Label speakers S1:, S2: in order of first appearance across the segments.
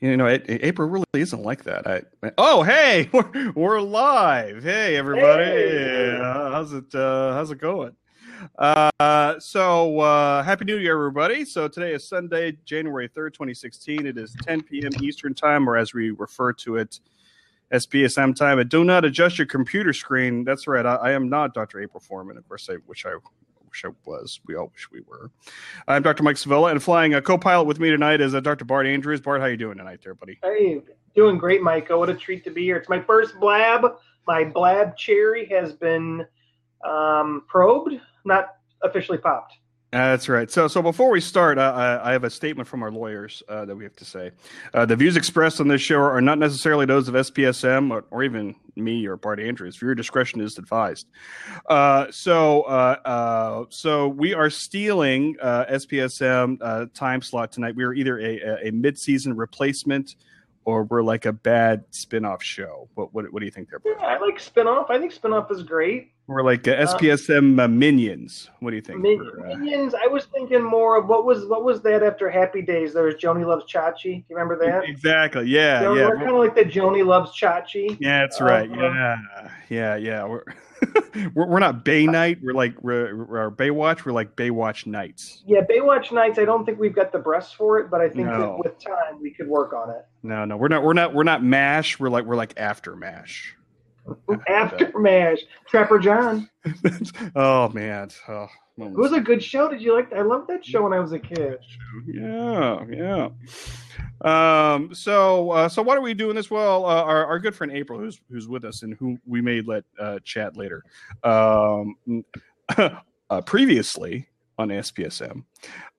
S1: you know, it, it, April really isn't like that. I, oh, hey, we're, we're live. Hey, everybody. Hey. Uh, how's it? Uh, how's it going? Uh, so uh, happy New Year, everybody. So today is Sunday, January third, twenty sixteen. It is ten p.m. Eastern time, or as we refer to it, SPSM time. And do not adjust your computer screen. That's right. I, I am not Dr. April Foreman. Of course, I wish I wish I was. We all wish we were. I'm Dr. Mike Sevilla, and flying a co-pilot with me tonight is uh, Dr. Bart Andrews. Bart, how you doing tonight, there, buddy?
S2: Hey, doing great, Mike. What a treat to be here. It's my first blab. My blab cherry has been um, probed, not officially popped.
S1: That's right. So, so before we start, I have a statement from our lawyers uh, that we have to say. Uh, the views expressed on this show are not necessarily those of SPSM or, or even me or Bart Andrews. Viewer discretion is advised. Uh, so, uh, uh, so we are stealing SPSM time slot tonight. We are either a, a mid-season replacement or we're like a bad spin-off show. What what, what do you think there?
S2: Yeah, I like spin-off. I think spin-off is great.
S1: We're like uh, SPSM uh, Minions. What do you think?
S2: Min- for, uh... Minions. I was thinking more of what was what was that after Happy Days? There was Joanie Loves Chachi. Do you remember that?
S1: Exactly. Yeah.
S2: So
S1: yeah.
S2: We're kind of like the Joanie Loves Chachi.
S1: Yeah, that's right. Uh, yeah. Yeah. Yeah. We're we're, we're not Bay uh, Night. We're like we're, we're Baywatch. We're like Baywatch Nights.
S2: Yeah, Baywatch Nights. I don't think we've got the breasts for it, but I think no. that with time we could work on it.
S1: No, no, we're not. We're not. We're not Mash. We're like we're like after Mash.
S2: After Mash, Trapper John.
S1: oh man, oh,
S2: it was a good show. Did you like? I loved that show when I was a kid.
S1: Yeah, yeah. Um, so, uh, so what are we doing this? Well, uh, our, our good friend April, who's who's with us and who we may let uh, chat later. Um, uh, previously on SPSM,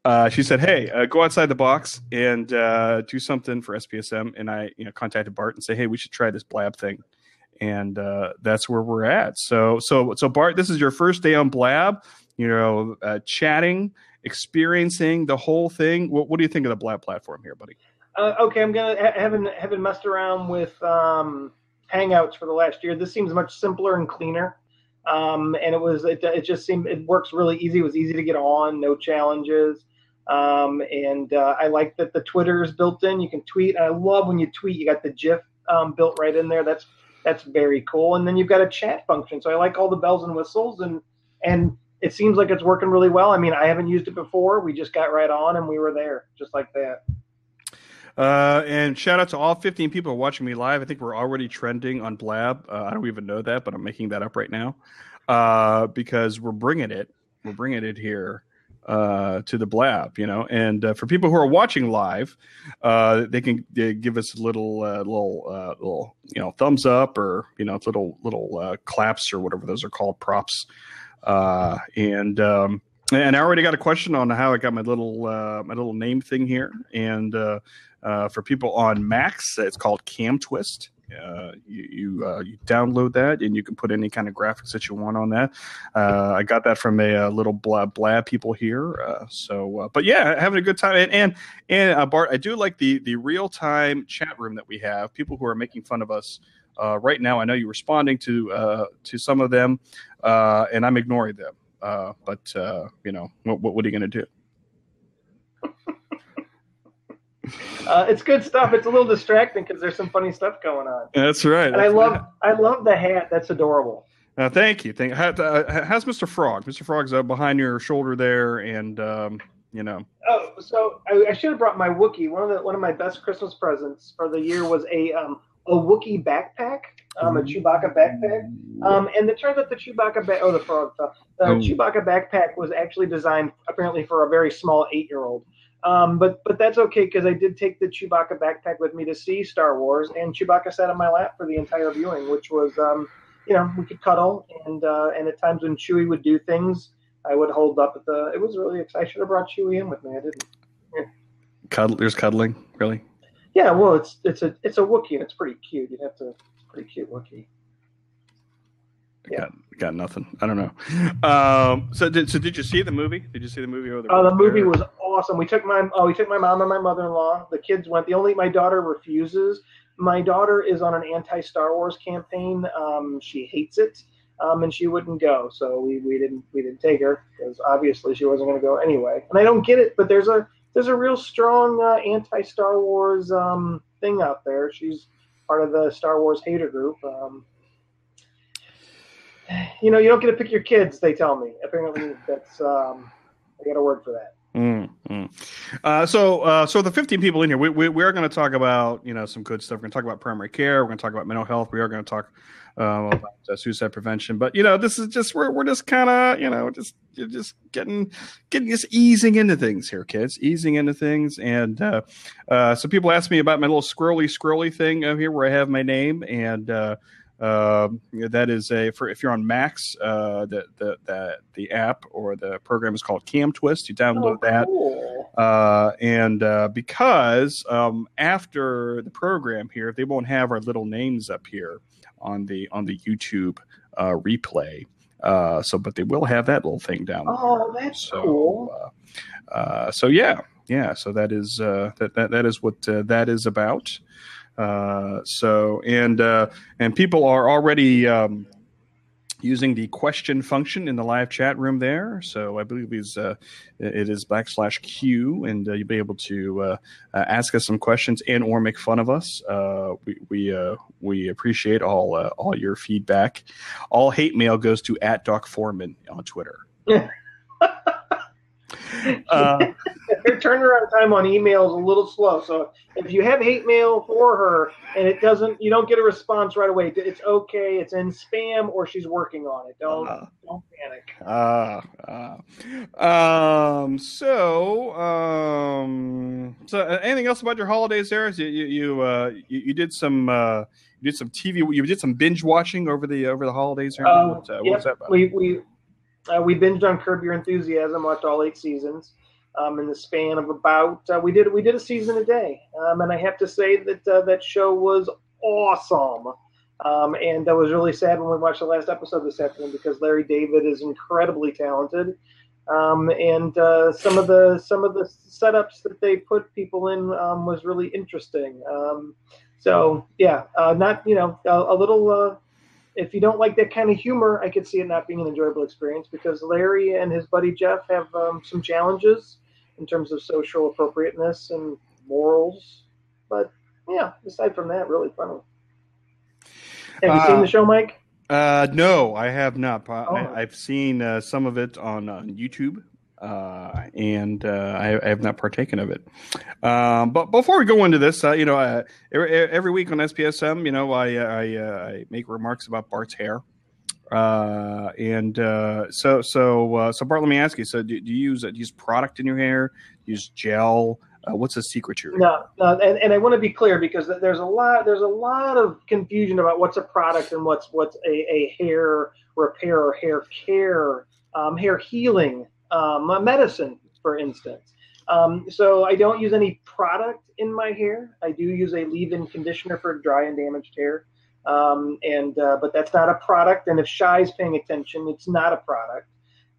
S1: uh, she said, "Hey, uh, go outside the box and do something for SPSM." And I, you know, contacted Bart and say, "Hey, we should try this Blab thing." And that's where we're at. So, so, so Bart, this is your first day on Blab. You know, chatting experiencing the whole thing. What, what, do you think of the Blab platform here, buddy?
S2: uh, okay, I'm gonna ha- haven't messed around with um, Hangouts for the last year. This seems much simpler and cleaner. Um, and it was it, it just seemed it works really easy. It was easy to get on, no challenges. Um, and uh, I like that the Twitter is built in. You can tweet. I love when you tweet. You got the GIF um, built right in there. That's that's very cool. And then you've got a chat function. So I like all the bells and whistles. And and it seems like it's working really well. I mean, I haven't used it before. We just got right on and we were there just like that.
S1: Uh, and shout out to all 15 people watching me live. I think we're already trending on Blab. Uh, I don't even know that, but I'm making that up right now uh, because we're bringing it. We're bringing it here uh, to the Blab, you know. And uh, for people who are watching live, uh, they can they give us a little little little you know thumbs up or you know little little claps or whatever those are called props. And um, and I already got a question on how I got my little my little name thing here, and uh, for people on Macs, it's called Cam Twist. Uh, you you, uh, you, download that and you can put any kind of graphics that you want on that. Uh, I got that from a, a little blab blab people here. Uh, so, uh, but yeah, having a good time. And and, and Bart, I do like the the real time chat room that we have. People who are making fun of us right now. I know you're responding to to some of them, and I'm ignoring them. but you know, what, what are you going to do?
S2: Uh, it's good stuff. It's a little distracting because there's some funny stuff going on.
S1: That's right.
S2: And
S1: That's
S2: I love
S1: right.
S2: I love the hat. That's adorable.
S1: Uh, thank you. Thank. How, uh, how's Mr. Frog? Mr. Frog's uh, behind your shoulder there, and um, you know.
S2: Oh, so I, I, should have brought my Wookie. One of the one of my best Christmas presents for the year was a um, a Wookie backpack, um, a Chewbacca backpack. Um, and it turns out the Chewbacca back oh the frog. The oh. Chewbacca backpack was actually designed apparently for a very small eight year old. Um, but but that's okay because I did take the Chewbacca backpack with me to see Star Wars, and Chewbacca sat on my lap for the entire viewing, which was um, you know we could cuddle, and uh, and at times when Chewie would do things, I would hold up at the. It was really exciting. I should have brought Chewie in with me. I didn't.
S1: Yeah. Cuddle. There's cuddling, really.
S2: Yeah, well, it's it's a it's a Wookie and it's pretty cute. You'd have to. It's pretty cute Wookie.
S1: Yeah. Got, got nothing. I don't know. Um, so did so did you see the movie? Did you see the movie?
S2: Over the oh, the movie was awesome. We took my oh we took my mom and my mother in law. The kids went. The only my daughter refuses. My daughter is on an anti Star Wars campaign. Um, she hates it. Um, and she wouldn't go, so we, we didn't we didn't take her because obviously she wasn't going to go anyway. And I don't get it, but there's a there's a real strong uh, anti Star Wars um, thing out there. She's part of the Star Wars hater group. Um, you know, you don't get to pick your kids. They tell me. Apparently, that's um, I got a word for that.
S1: Mm. Uh, so, uh, so the 15 people in here, we, we, we are going to talk about, you know, some good stuff. We're going to talk about primary care. We're going to talk about mental health. We are going to talk uh, about uh, suicide prevention. But you know, this is just we're we're just kind of you know just just getting getting just easing into things here, kids, easing into things. And uh, so people ask me about my little squirrely squirrely thing over here, where I have my name and. Uh, uh, that is a for if you're on Macs, uh, the, the the the app or the program is called Cam Twist. You download oh, cool. that, uh, and uh, because um, after the program here, they won't have our little names up here on the on the YouTube uh, replay. Uh, so, but they will have that little thing down.
S2: Oh, that's so, cool.
S1: Uh, uh, so yeah, yeah. So that is uh, that, that that is what uh, that is about. Uh, so and uh, and people are already um, using the question function in the live chat room there. So I believe uh, it is backslash Q, and uh, you'll be able to uh, ask us some questions and or make fun of us. We we we appreciate all all your feedback. All hate mail goes to at Doc Foreman on Twitter.
S2: uh, her turnaround time on email is a little slow. So if you have hate mail for her and it doesn't, you don't get a response right away. It's okay. It's in spam or she's working on it. Don't uh, don't panic.
S1: Uh, uh, um. So um. So uh, anything else about your holidays there? You you you, uh, you, you did some. Uh, you did some TV. You did some binge watching over the over the holidays. Here.
S2: Uh, what, uh, yep. that about? We we uh, we binged on Curb Your Enthusiasm, watched all eight seasons um, in the span of about. Uh, we did we did a season a day, um, and I have to say that uh, that show was awesome. Um, and I was really sad when we watched the last episode this afternoon because Larry David is incredibly talented, um, and uh, some of the some of the setups that they put people in um, was really interesting. Um, so yeah, uh, not you know a, a little uh, if you don't like that kind of humor, I could see it not being an enjoyable experience because Larry and his buddy Jeff have um, some challenges in terms of social appropriateness and morals. But yeah, aside from that, really funny. Have you uh, seen the show, Mike?
S1: Uh, no, I have not. Oh. I, have seen uh, some of it on, on YouTube uh, and uh, I, I, have not partaken of it. Um, but before we go into this, uh, you know, uh, every, every, week on SPSM, you know, I I, uh, I make remarks about Bart's hair, uh, and so so so Bart, let me ask you: so do, do you use do you use product in your hair? use gel? what's the secret here?
S2: No, no, and, and I want to be clear because there's a lot there's a lot of confusion about what's a product and what's what's a, a hair repair or hair care, um, hair healing um, medicine, for instance. Um, so I don't use any product in my hair. I do use a leave-in conditioner for dry and damaged hair, um, and uh, but that's not a product. And if Shy's paying attention, it's not a product.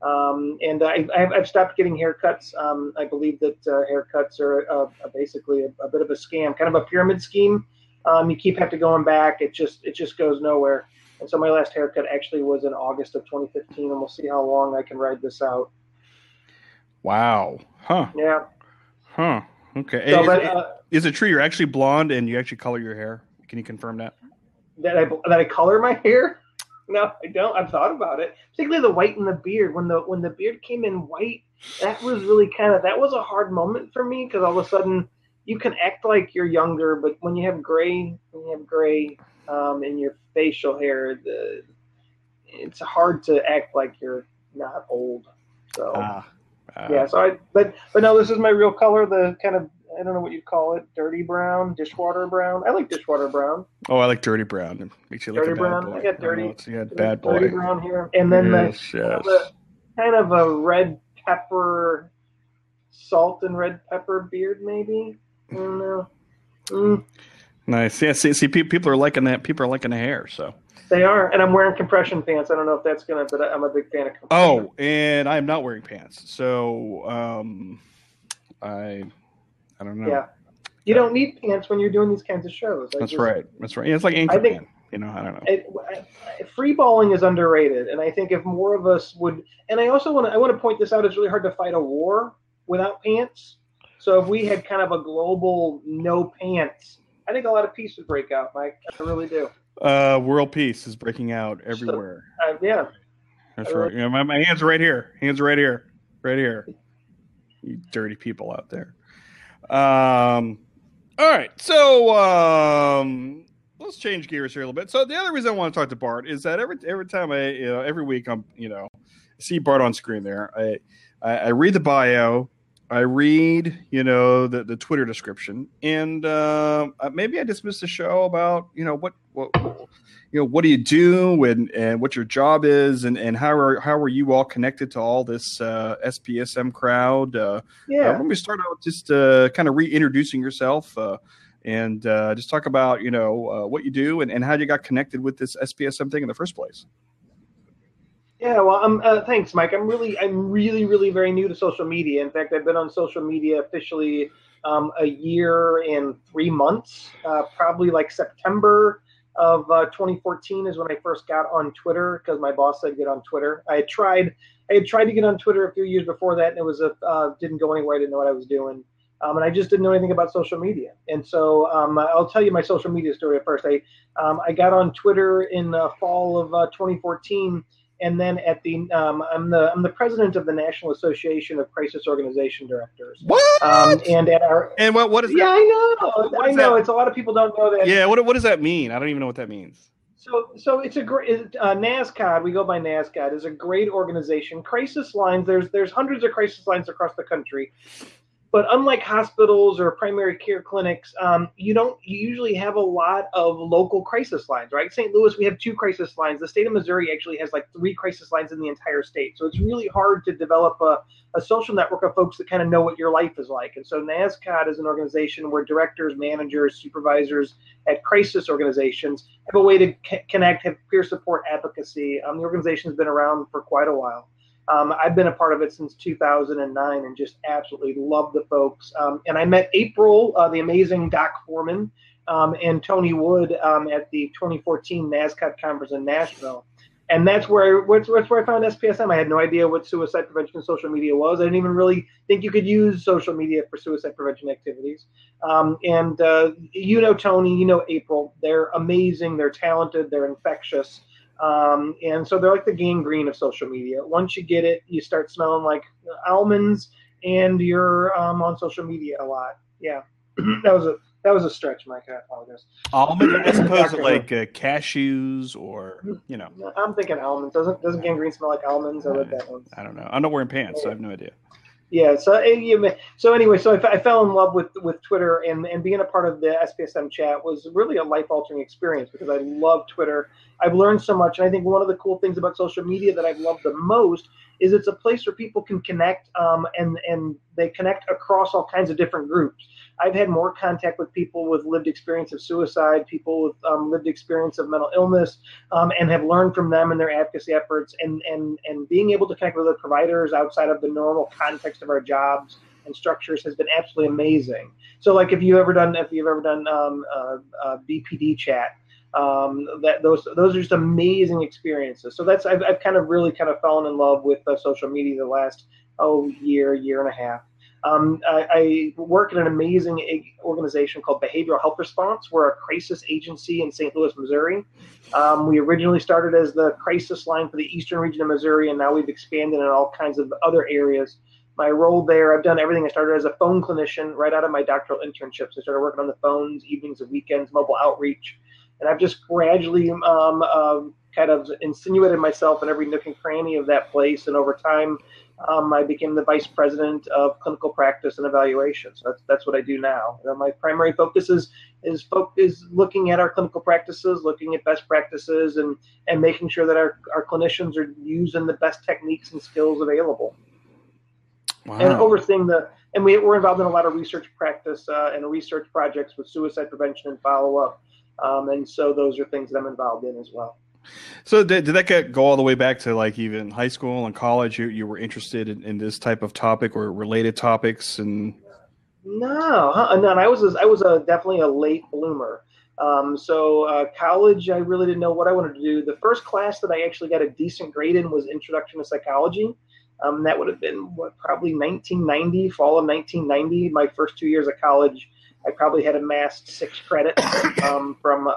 S2: Um, and I, have stopped getting haircuts. Um, I believe that uh, haircuts are uh, basically a, a, bit of a scam, kind of a pyramid scheme. Um, you keep having to going back. It just it just goes nowhere. And so my last haircut actually was in August of 2015, and we'll see how long I can ride this out.
S1: Wow. Huh.
S2: Yeah.
S1: Huh. Okay. So, is, but, uh, is, it true you're actually blonde and you actually color your hair? Can you confirm that?
S2: That I that I color my hair? No, I don't. I've thought about it. Particularly the white in the beard. When the when the beard came in white, that was really kind of that was a hard moment for me because all of a sudden you can act like you're younger, but when you have gray, when you have gray um, in your facial hair, the it's hard to act like you're not old. So. Ah. Uh, yeah, so I but but no, this is my real color. The kind of I don't know what you'd call it, dirty brown, dishwater brown. I like dishwater brown.
S1: Oh, I like dirty brown. It makes you
S2: dirty
S1: like a
S2: brown.
S1: boy.
S2: I got dirty. Oh,
S1: yeah, bad boy.
S2: Dirty brown here, and then yes, the, yes. the kind of a red pepper, salt and red pepper beard, maybe. I don't know. Mm.
S1: Nice. Yeah. See, see, people are liking that. People are liking the hair. So
S2: they are, and I'm wearing compression pants. I don't know if that's gonna, but I'm a big fan of.
S1: Oh, and I am not wearing pants, so um, I, I don't know.
S2: Yeah, you don't need pants when you're doing these kinds of shows.
S1: I that's just, right. That's right. Yeah, it's like Anchorman. I think, you know, I don't know. It,
S2: free balling is underrated, and I think if more of us would, and I also want to, I want to point this out. It's really hard to fight a war without pants. So if we had kind of a global no pants, I think a lot of peace would break out, Mike. I really do.
S1: Uh, world peace is breaking out everywhere.
S2: So, uh, yeah,
S1: that's right. Yeah, my, my hands are right here. Hands are right here. Right here. You dirty people out there. Um. All right. So um, let's change gears here a little bit. So the other reason I want to talk to Bart is that every every time I you know every week I'm you know see Bart on screen there. I I, I read the bio. I read, you know, the, the Twitter description, and uh, maybe I just missed a show about, you know, what, what, you know, what do you do, and, and what your job is, and, and how are how are you all connected to all this uh, SPSM crowd? Uh,
S2: yeah,
S1: let me start out just uh, kind of reintroducing yourself, uh, and uh, just talk about, you know, what you do and, and how you got connected with this SPSM thing in the first place.
S2: Yeah, well, um, uh, thanks, Mike. I'm really, I'm really, really very new to social media. In fact, I've been on social media officially um, a year and three months. Uh, probably like September of uh, 2014 is when I first got on Twitter because my boss said get on Twitter. I had tried, I had tried to get on Twitter a few years before that, and it was a uh, didn't go anywhere. I didn't know what I was doing. Um, and I just didn't know anything about social media. And so um, I'll tell you my social media story at first. I um, I got on Twitter in the fall of uh, 2014 and then at the um, I'm the I'm the president of the National Association of Crisis Organization Directors.
S1: What?
S2: Um, and at our
S1: and what what is
S2: yeah
S1: that?
S2: I know I know that? it's a lot of people don't know that.
S1: Yeah, what what does that mean? I don't even know what that means.
S2: So so it's a great uh, NASCOD. We go by NASCOD is a great organization. Crisis lines. There's there's hundreds of crisis lines across the country. But unlike hospitals or primary care clinics, um, you don't you usually have a lot of local crisis lines, right? St. Louis, we have two crisis lines. The state of Missouri actually has like three crisis lines in the entire state. So it's really hard to develop a, a social network of folks that kind of know what your life is like. And so NASCOD is an organization where directors, managers, supervisors at crisis organizations have a way to c- connect, have peer support advocacy. Um, the organization has been around for quite a while. Um, I've been a part of it since 2009 and just absolutely love the folks. Um, and I met April, uh, the amazing Doc Foreman, um, and Tony Wood um, at the 2014 NASCOD conference in Nashville. And that's where I, that's, where I found SPSM. I had no idea what suicide prevention and social media was. I didn't even really think you could use social media for suicide prevention activities. Um, and uh, you know Tony, you know April. They're amazing. They're talented. They're infectious. Um, and so they're like the gangrene of social media. Once you get it, you start smelling like almonds, and you're um, on social media a lot. Yeah, that was a that was a stretch, Mike. I apologize.
S1: Almond, I suppose, like uh, cashews or you know.
S2: I'm thinking almonds. Doesn't doesn't gangrene smell like almonds? I read that one.
S1: I don't know. I'm not wearing pants, so I have no idea
S2: yeah so eh, so anyway so I, fell in love with with twitter and and being a part of the spsm chat was really a life altering experience because i love twitter. I've learned so much and i think one of the cool things about social media that i've loved the most is it's a place where people can connect um, and and they connect across all kinds of different groups I've had more contact with people with lived experience of suicide, people with um, lived experience of mental illness, um, and have learned from them and their advocacy efforts, and and and being able to connect with other providers outside of the normal context of our jobs and structures has been absolutely amazing. So, like if you ever done if you've ever done um, uh, uh, BPD chat, um, that those those are just amazing experiences. So that's I've, I've kind of really kind of fallen in love with uh, social media the last oh year year and a half. Um, I, I, work in an amazing organization called Behavioral Health Response. We're a crisis agency in St. Louis, Missouri. Um, we originally started as the crisis line for the eastern region of Missouri, and now we've expanded in all kinds of other areas. My role there, I've done everything. I started as a phone clinician right out of my doctoral internships. I started working on the phones, evenings and weekends, mobile outreach, and I've just gradually um, uh, kind of insinuated myself in every nook and cranny of that place. And over time, um, I became the vice president of clinical practice and evaluation. So that's that's what I do now. And my primary focus is is fo- is looking at our clinical practices, looking at best practices, and and making sure that our, our clinicians are using the best techniques and skills available. Wow. And overseeing the and we, we're involved in a lot of research practice uh, and research projects with suicide prevention and follow up. Um, and so those are things that I'm involved in as well.
S1: So did, did that get, go all the way back to like even high school and college? You you were interested in, in this type of topic or related topics and
S2: no, huh? no, I was a, I was a definitely a late bloomer. Um, so uh, college, I really didn't know what I wanted to do. The first class that I actually got a decent grade in was Introduction to Psychology. Um, that would have been what probably 1990, fall of 1990. My first two years of college, I probably had amassed six credits um, from uh,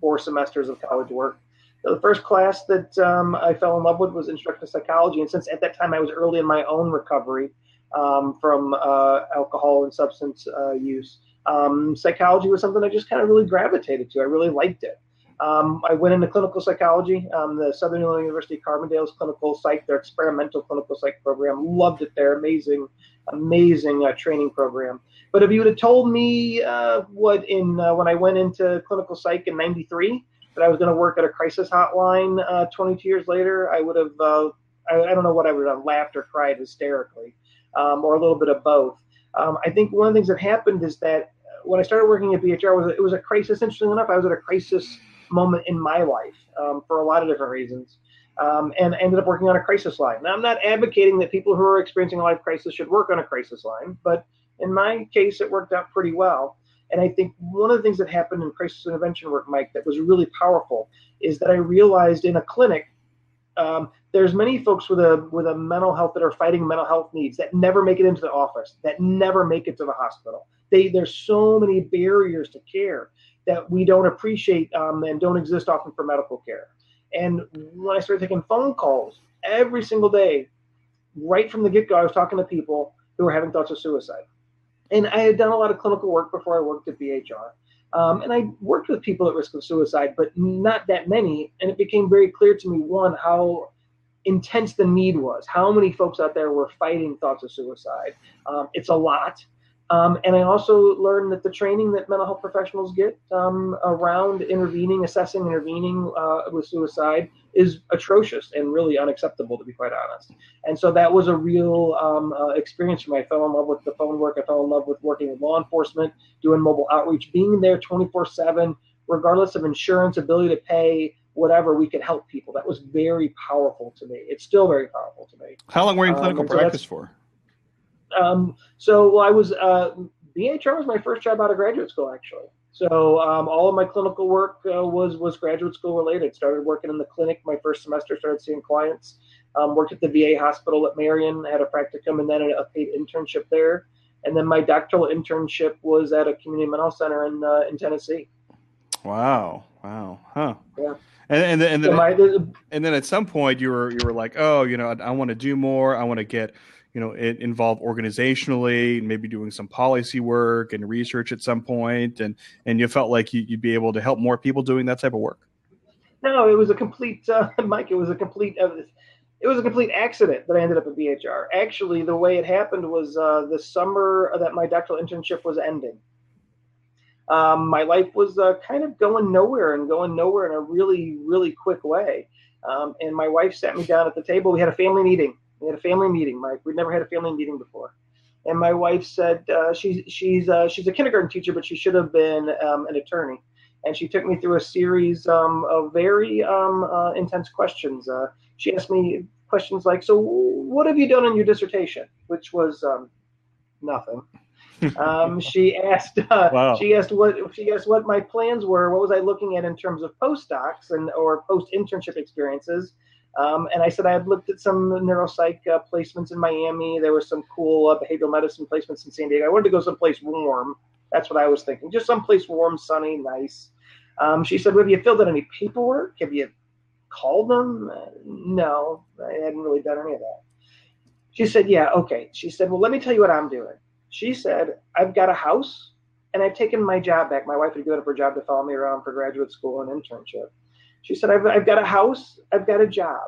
S2: four semesters of college work. The first class that um, I fell in love with was instructional psychology, and since at that time I was early in my own recovery um, from uh, alcohol and substance uh, use, um, psychology was something I just kind of really gravitated to. I really liked it. Um, I went into clinical psychology, um, the Southern Illinois University Carbondale's clinical psych, their experimental clinical psych program. Loved it there. Amazing, amazing uh, training program. But if you would have told me uh, what in uh, when I went into clinical psych in '93 that I was going to work at a crisis hotline uh, 22 years later, I would have. Uh, I, I, don't know what I would have laughed or cried hysterically, um, or a little bit of both. Um, I think one of the things that happened is that when I started working at BHR, was it was a crisis. Interestingly enough, I was at a crisis moment in my life um, for a lot of different reasons. Um, and ended up working on a crisis line. Now, I'm not advocating that people who are experiencing a life crisis should work on a crisis line, but in my case, it worked out pretty well. And I think one of the things that happened in crisis intervention work, Mike, that was really powerful is that I realized in a clinic, um, there's many folks with a with a mental health that are fighting mental health needs that never make it into the office, that never make it to the hospital. They there's so many barriers to care that we don't appreciate um, and don't exist often for medical care. And when I started taking phone calls every single day, right from the get go, I was talking to people who were having thoughts of suicide. And I had done a lot of clinical work before I worked at BHR. Um, and I worked with people at risk of suicide, but not that many. And it became very clear to me one, how intense the need was, how many folks out there were fighting thoughts of suicide. Um, it's a lot. Um, and I also learned that the training that mental health professionals get um, around intervening, assessing, intervening uh, with suicide is atrocious and really unacceptable, to be quite honest. And so that was a real um, uh, experience for me. I fell in love with the phone work. I fell in love with working with law enforcement, doing mobile outreach, being there 24 7, regardless of insurance, ability to pay, whatever, we could help people. That was very powerful to me. It's still very powerful to me.
S1: How long were you in clinical um, practice for?
S2: Um, so well, I was uh, BHR was my first job out of graduate school actually. So um, all of my clinical work uh, was was graduate school related. Started working in the clinic my first semester. Started seeing clients. Um, worked at the VA hospital at Marion. Had a practicum and then a paid internship there. And then my doctoral internship was at a community mental center in uh, in Tennessee.
S1: Wow! Wow! Huh?
S2: Yeah.
S1: And and, and then, so my, and then at some point you were you were like, oh, you know, I, I want to do more. I want to get you know it involved organizationally maybe doing some policy work and research at some point and and you felt like you, would be able to help more people doing that type of work?
S2: No it was a complete uh, mike it was a complete uh, it was a complete accident that i ended up at bhr actually the way it happened was uh, the summer that my doctoral internship was ending um, my life was uh, kind of going nowhere and going nowhere in a really really quick way. Um, and my wife sat me down at the table. We had a family meeting we had a family meeting, Mike. We'd never had a family meeting before. And my wife said uh, she's she's uh, she's a kindergarten teacher, but she should have been um, an attorney. And she took me through a series um, of very um, uh, intense questions. Uh, she asked me questions like, "So, what have you done in your dissertation?" Which was um, nothing. Um, she asked uh, wow. she asked what she asked what my plans were. What was I looking at in terms of postdocs and or post internship experiences? Um, and I said I had looked at some neuropsych uh, placements in Miami. There were some cool uh, behavioral medicine placements in San Diego. I wanted to go someplace warm. That's what I was thinking. Just someplace warm, sunny, nice. Um, she said, well, "Have you filled out any paperwork? Have you called them?" Uh, no, I hadn't really done any of that. She said, "Yeah, okay." She said, "Well, let me tell you what I'm doing." She said, "I've got a house, and I've taken my job back. My wife had given up her job to follow me around for graduate school and internship." She said, I've, I've got a house, I've got a job.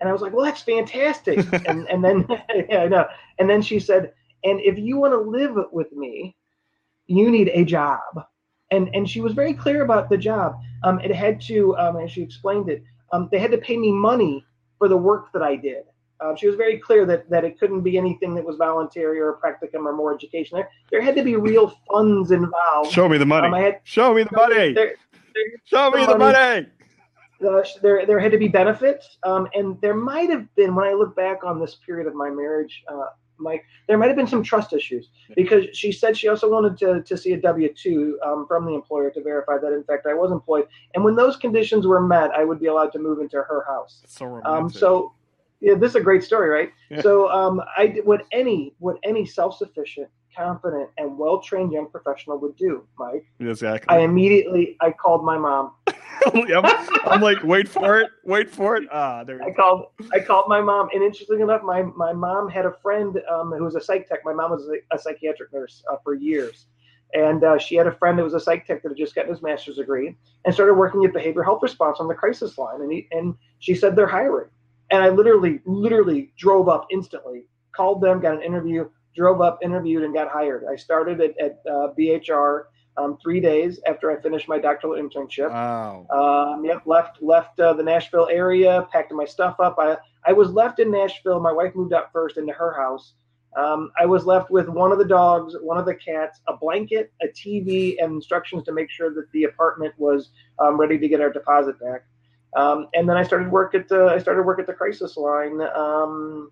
S2: And I was like, well, that's fantastic. and, and then, yeah, I know. And then she said, and if you want to live with me, you need a job. And, and she was very clear about the job. Um, it had to, um, as she explained it, um, they had to pay me money for the work that I did. Uh, she was very clear that, that it couldn't be anything that was voluntary or a practicum or more education. There, there had to be real funds involved.
S1: Show me the money. Um, had, Show me the money. There, there, Show me the money. money
S2: uh, there there had to be benefits, um, and there might have been when I look back on this period of my marriage, uh, Mike, there might have been some trust issues because she said she also wanted to, to see a W two um, from the employer to verify that in fact I was employed, and when those conditions were met, I would be allowed to move into her house.
S1: So um,
S2: so yeah, this is a great story, right?
S1: Yeah.
S2: So, um, I what any what any self sufficient, confident, and well trained young professional would do, Mike.
S1: Exactly.
S2: I immediately I called my mom.
S1: I'm, I'm like, wait for it, wait for it. Ah, there.
S2: I called I called my mom, and interestingly enough, my my mom had a friend um, who was a psych tech. My mom was a, a psychiatric nurse uh, for years, and uh, she had a friend that was a psych tech that had just gotten his master's degree and started working at behavioral health response on the crisis line. And he, and she said they're hiring, and I literally literally drove up instantly, called them, got an interview, drove up, interviewed, and got hired. I started at, at uh, BHR. Um, three days after I finished my doctoral internship,
S1: Wow.
S2: um, yep, left left uh, the Nashville area, packed my stuff up. I I was left in Nashville. My wife moved out first into her house. Um, I was left with one of the dogs, one of the cats, a blanket, a TV, and instructions to make sure that the apartment was um, ready to get our deposit back. Um, and then I started work at the I started work at the crisis line um,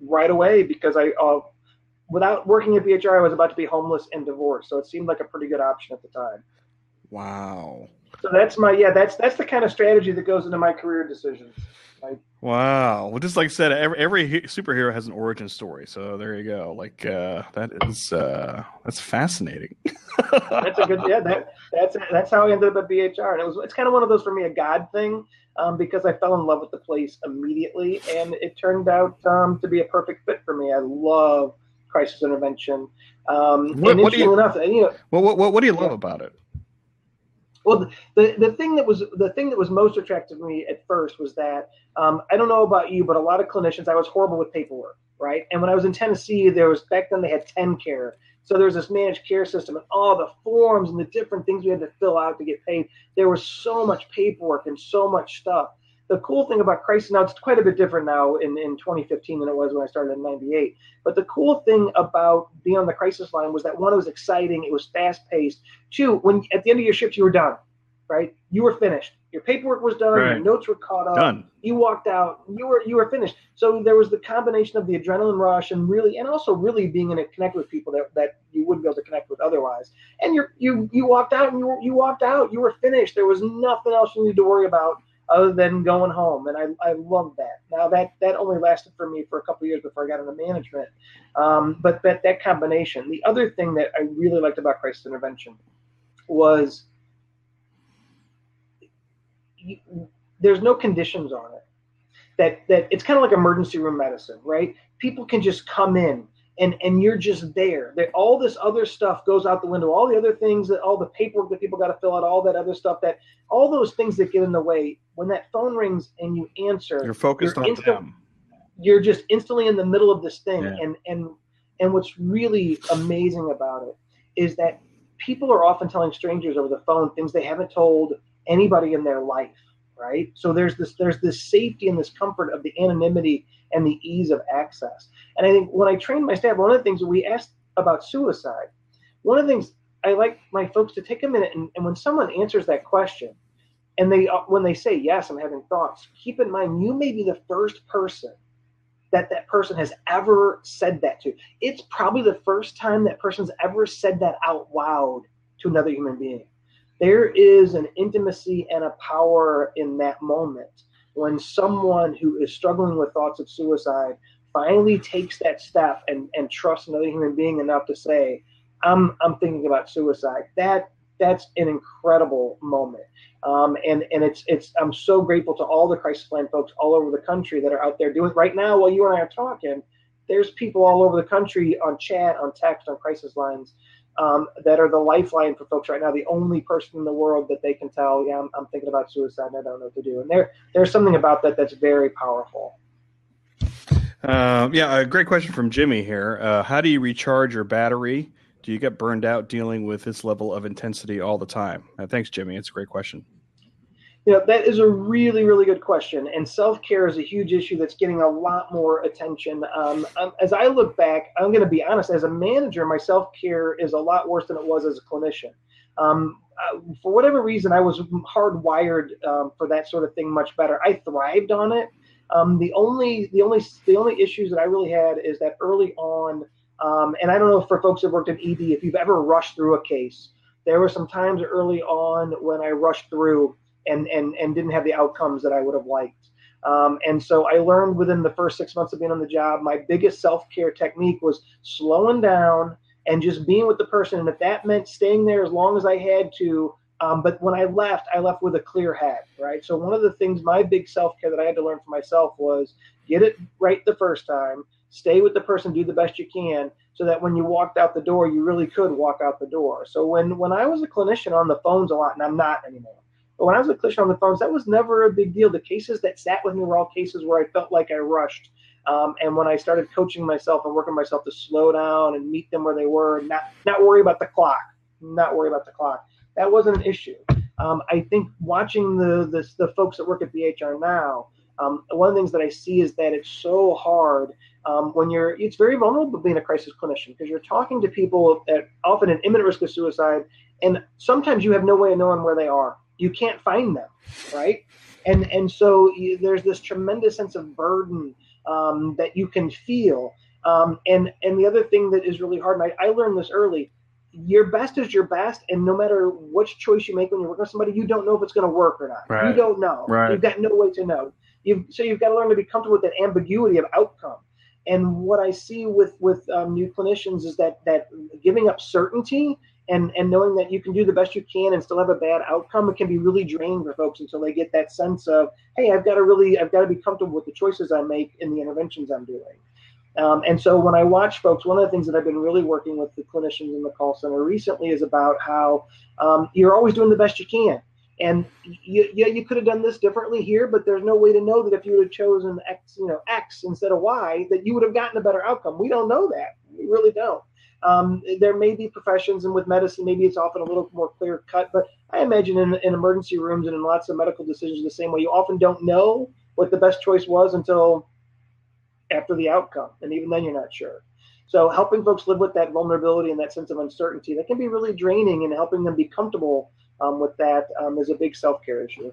S2: right away because I uh, without working at BHR I was about to be homeless and divorced, so it seemed like a pretty good option at the time.
S1: Wow.
S2: So that's my yeah. That's that's the kind of strategy that goes into my career decisions.
S1: Wow. Well, just like I said, every, every superhero has an origin story. So there you go. Like uh, that is uh, that's fascinating.
S2: That's a good yeah. That that's that's how I ended up at BHR, and it was it's kind of one of those for me a God thing um, because I fell in love with the place immediately, and it turned out um, to be a perfect fit for me. I love crisis intervention. Um,
S1: What-
S2: and
S1: what do you-
S2: enough, you know,
S1: well, what, what what do you love about it?
S2: Well, the, the the thing that was the thing that was most attractive to me at first was that um, I don't know about you, but a lot of clinicians I was horrible with paperwork, right? And when I was in Tennessee, there was back then they had TennCare, so there was this managed care system and all the forms and the different things we had to fill out to get paid. There was so much paperwork and so much stuff. The cool thing about crisis now it's quite a bit different now in, in 2015 than it was when I started in '98. But the cool thing about being on the crisis line was that one, it was exciting, it was fast paced. Two, when at the end of your shift you were done, right? You were finished. Your paperwork was done. Your notes were caught up.
S1: Done.
S2: You walked out. You were you were finished. So there was the combination of the adrenaline rush and really, and also really being in a connect with people that, that you wouldn't be able to connect with otherwise. And you you you walked out and you were, you walked out. You were finished. There was nothing else you needed to worry about other than going home. And I I love that. Now that that only lasted for me for a couple years before I got into management. Um, but that that combination. The other thing that I really liked about crisis intervention was you, there's no conditions on it. That that it's kind of like emergency room medicine, right? People can just come in and and you're just there. That all this other stuff goes out the window. All the other things that all the paperwork that people got to fill out, all that other stuff that all those things that get in the way. When that phone rings and you answer,
S1: You're focused
S2: You're
S1: on
S2: instant-
S1: them.
S2: you're just instantly in the middle of this thing
S1: Yeah.
S2: and and and what's really amazing about it is that people are often telling strangers over the phone things they haven't told anybody in their life right so there's this there's this safety and this comfort of the anonymity and the ease of access. And i think when i trained my staff one of the things we asked about suicide one of the things i like my folks to take a minute and, and when someone answers that question and they uh, when they say yes i'm having thoughts keep in mind you may be the first person that that person has ever said that to. It's probably the first time that person's ever said that out loud to another human being. There is an intimacy and a power in that moment when someone who is struggling with thoughts of suicide finally takes that step and, and trusts another human being enough to say i'm i'm thinking about suicide that that's an incredible moment um, and and it's it's I'm so grateful to all the crisis line folks all over the country that are out there doing it right now while you and I are talking. There's people all over the country on chat, on text, on crisis lines um, that are the lifeline for folks right now. The only person in the world that they can tell, yeah, I'm, I'm thinking about suicide and I don't know what to do. And there there's something about that that's very powerful.
S1: Uh, yeah, a great question from Jimmy here. Uh, how do you recharge your battery? Do you get burned out dealing with this level of intensity all the time? Uh, thanks, Jimmy. It's a great question.
S2: You know, that is a really, really good question. And self care is a huge issue that's getting a lot more attention. Um, um, as I look back, I'm going to be honest, as a manager, my self care is a lot worse than it was as a clinician. Um, uh, for whatever reason, I was hardwired um, for that sort of thing much better. I thrived on it. Um, the only, the only, the only issues that I really had is that early on, and I don't know for folks that worked in ED, if you've ever rushed through a case, there were some times early on when I rushed through and and and didn't have the outcomes that I would have liked. Um, and so I learned within the first six months of being on the job, my biggest self care technique was slowing down and just being with the person. And if that meant staying there as long as I had to, um, but when I left, I left with a clear head, right? So one of the things, my big self care that I had to learn for myself was get it right the first time, stay with the person, do the best you can, so that when you walked out the door, you really could walk out the door. So when when I was a clinician on the phones a lot, and I'm not anymore, but when I was a clinician on the phones, that was never a big deal. The cases that sat with me were all cases where I felt like I rushed. Um, and when I started coaching myself and working myself to slow down and meet them where they were, and not not worry about the clock, not worry about the clock, that wasn't an issue. Um, I think watching the, the the folks that work at BHR now, um, one of the things that I see is that it's so hard um, when you're. It's very vulnerable being a crisis clinician because you're talking to people at often at imminent risk of suicide, and sometimes you have no way of knowing where they are. You can't find them, right? And and so you, there's this tremendous sense of burden um, that you can feel. Um, and and the other thing that is really hard, and I, I learned this early your best is your best, and no matter which choice you make when you're working with somebody, you don't know if it's going to work or not.
S1: Right.
S2: You don't know.
S1: Right.
S2: You've got no way to know. You've, so you've got to learn to be comfortable with that ambiguity of outcome. And what I see with with um, new clinicians is that that giving up certainty and and knowing that you can do the best you can and still have a bad outcome, it can be really draining for folks until they get that sense of, hey, I've got to really, I've got to be comfortable with the choices I make and the interventions I'm doing. Um, and so when I watch folks, one of the things that I've been really working with the clinicians in the call center recently is about how um, you're always doing the best you can. And you, yeah, you could have done this differently here, but there's no way to know that if you would have chosen X, you know, X instead of Y, that you would have gotten a better outcome. We don't know that. We really don't. Um, there may be professions, and with medicine, maybe it's often a little more clear cut. But I imagine in, in emergency rooms and in lots of medical decisions, the same way, you often don't know what the best choice was until after the outcome, and even then, you're not sure. So, helping folks live with that vulnerability and that sense of uncertainty that can be really draining, and helping them be comfortable um, with that um, is a big self care issue.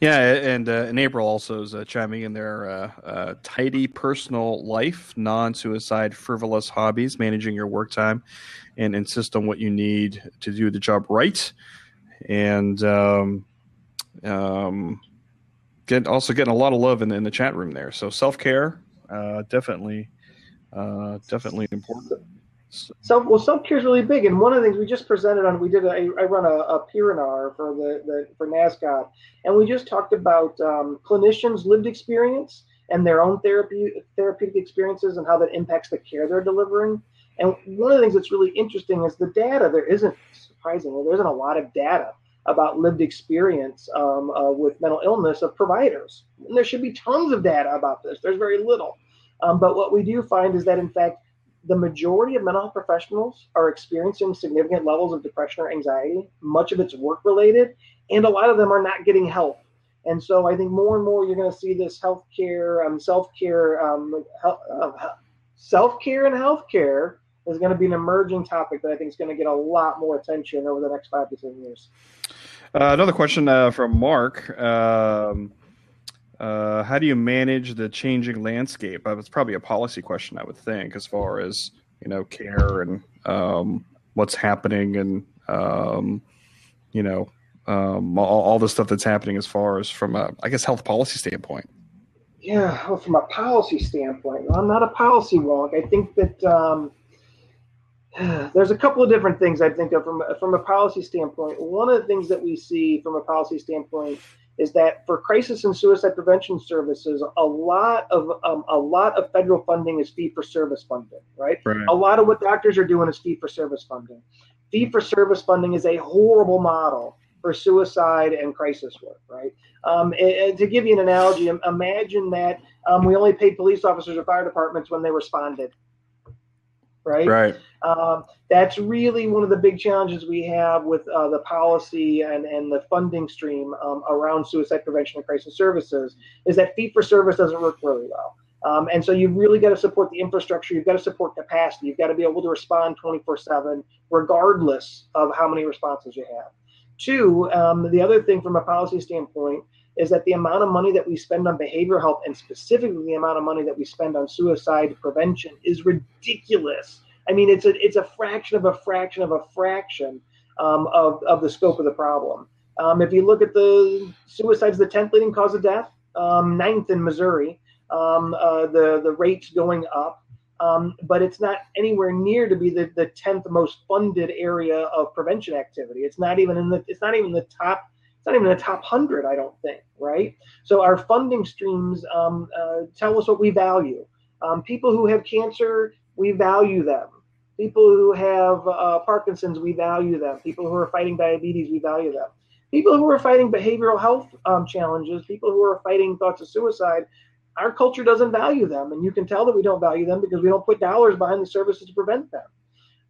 S1: Yeah, and uh, and April also is uh, chiming in there. Uh, uh tidy personal life, non-suicide, frivolous hobbies, managing your work time, and insist on what you need to do the job right, and um, um, get also getting a lot of love in the, in the chat room there. So self care, uh, definitely, uh, definitely important.
S2: So, well, self care is really big, and one of the things we just presented on, we did. A, I run a, a P&R for the, the for NASCOD, and we just talked about um, clinicians' lived experience and their own therapy therapeutic experiences and how that impacts the care they're delivering. And one of the things that's really interesting is the data. There isn't surprisingly there isn't a lot of data about lived experience um, uh, with mental illness of providers. And there should be tons of data about this. There's very little. Um, but what we do find is that, in fact, the majority of mental health professionals are experiencing significant levels of depression or anxiety. Much of it's work related, and a lot of them are not getting help. And so I think more and more you're going to see this healthcare, um, self care, um, uh, self care and healthcare is going to be an emerging topic that I think is going to get a lot more attention over the next five to ten years.
S1: Uh, another question uh, from Mark. Um, uh, how do you manage the changing landscape? It's probably a policy question, I would think, as far as you know, care and um, what's happening, and um, you know, um, all, all, the stuff that's happening as far as from a, I guess, health policy standpoint.
S2: Yeah, well, from a policy standpoint, I'm not a policy wonk. I think that um, there's a couple of different things I think of from from a policy standpoint. One of the things that we see from a policy standpoint is that for crisis and suicide prevention services, a lot of um, a lot of federal funding is fee for service funding, right?
S1: right?
S2: A lot of what doctors are doing is fee for service funding. Fee for service funding is a horrible model for suicide and crisis work, right? Um, and, and to give you an analogy, imagine that um, we only paid police officers or fire departments when they responded right?
S1: Right.
S2: Um, that's really one of the big challenges we have with uh, the policy and, and the funding stream um, around suicide prevention and crisis services is that fee for service doesn't work really well. Um, and so you've really got to support the infrastructure. You've got to support capacity. You've got to be able to respond 24 7, regardless of how many responses you have. Two, um, the other thing from a policy standpoint is that the amount of money that we spend on behavioral health and specifically the amount of money that we spend on suicide prevention is ridiculous. I mean, it's a it's a fraction of a fraction of a fraction um, of of the scope of the problem. Um, if you look at the suicides, the tenth leading cause of death um, ninth in Missouri. Um, uh, the the rates going up, um, but it's not anywhere near to be the, the tenth most funded area of prevention activity. It's not even in the it's not even the top it's not even the top hundred. I don't think right. So our funding streams um, uh, tell us what we value. Um, people who have cancer, we value them. People who have uh, Parkinson's, we value them. People who are fighting diabetes, we value them. People who are fighting behavioral health um, challenges, people who are fighting thoughts of suicide, our culture doesn't value them. And you can tell that we don't value them because we don't put dollars behind the services to prevent them.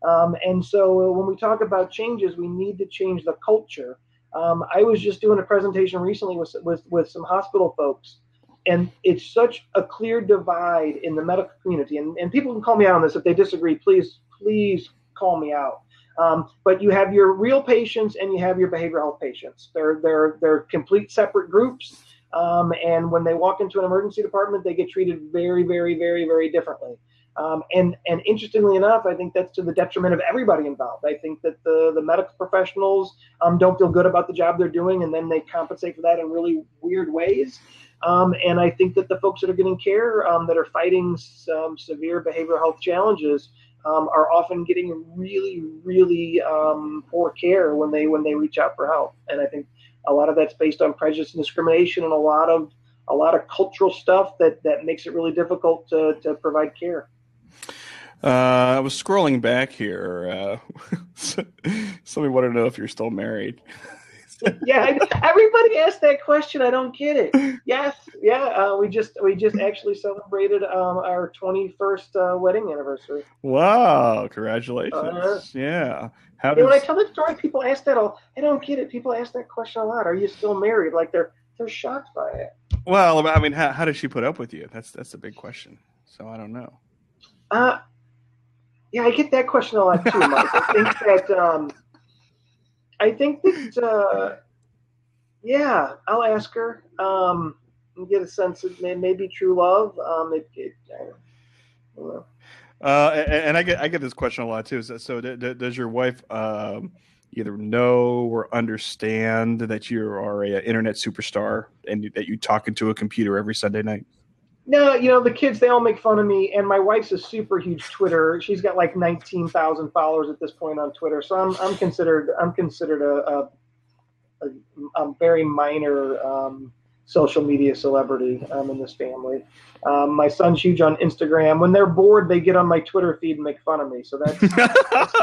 S2: Um, and so when we talk about changes, we need to change the culture. Um, I was just doing a presentation recently with, with, with some hospital folks, and it's such a clear divide in the medical community. And, and people can call me out on this if they disagree. Please, please call me out. Um, but you have your real patients and you have your behavioral health patients. They're they're they're complete separate groups. Um, and when they walk into an emergency department, they get treated very, very, very, very differently. Um, and and interestingly enough, I think that's to the detriment of everybody involved. I think that the the medical professionals um, don't feel good about the job they're doing, and then they compensate for that in really weird ways. Um, and I think that the folks that are getting care um, that are fighting some severe behavioral health challenges um, are often getting really, really um, poor care when they when they reach out for help. And I think a lot of that's based on prejudice and discrimination, and a lot of a lot of cultural stuff that that makes it really difficult to to provide care.
S1: Uh, I was scrolling back here. Uh, somebody wanted to know if you're still married.
S2: yeah, everybody asked that question. I don't get it. Yes, yeah. Uh, we just we just actually celebrated um, our 21st uh, wedding anniversary.
S1: Wow! Congratulations. Uh, yeah.
S2: How does... When I tell that story, people ask that all. I don't get it. People ask that question a lot. Are you still married? Like they're they're shocked by it.
S1: Well, I mean, how, how does she put up with you? That's that's a big question. So I don't know.
S2: Uh, yeah, I get that question a lot too, Mike. I think that um, I think that uh, yeah, I'll ask her. Um, and get a sense of maybe true love. Um, it, it
S1: uh, and, and, I get I get this question a lot too. So, so d- d- does your wife um, either know or understand that you are a, a internet superstar and that you talk into a computer every Sunday night?
S2: No, you know the kids they all make fun of me, and my wife's a super huge Twitter. She's got like nineteen thousand followers at this point on Twitter, so I'm I'm considered I'm considered a a, a, a very minor um, social media celebrity um, in this family. Um, my son's huge on Instagram. When they're bored, they get on my Twitter feed and make fun of me. So that's, that's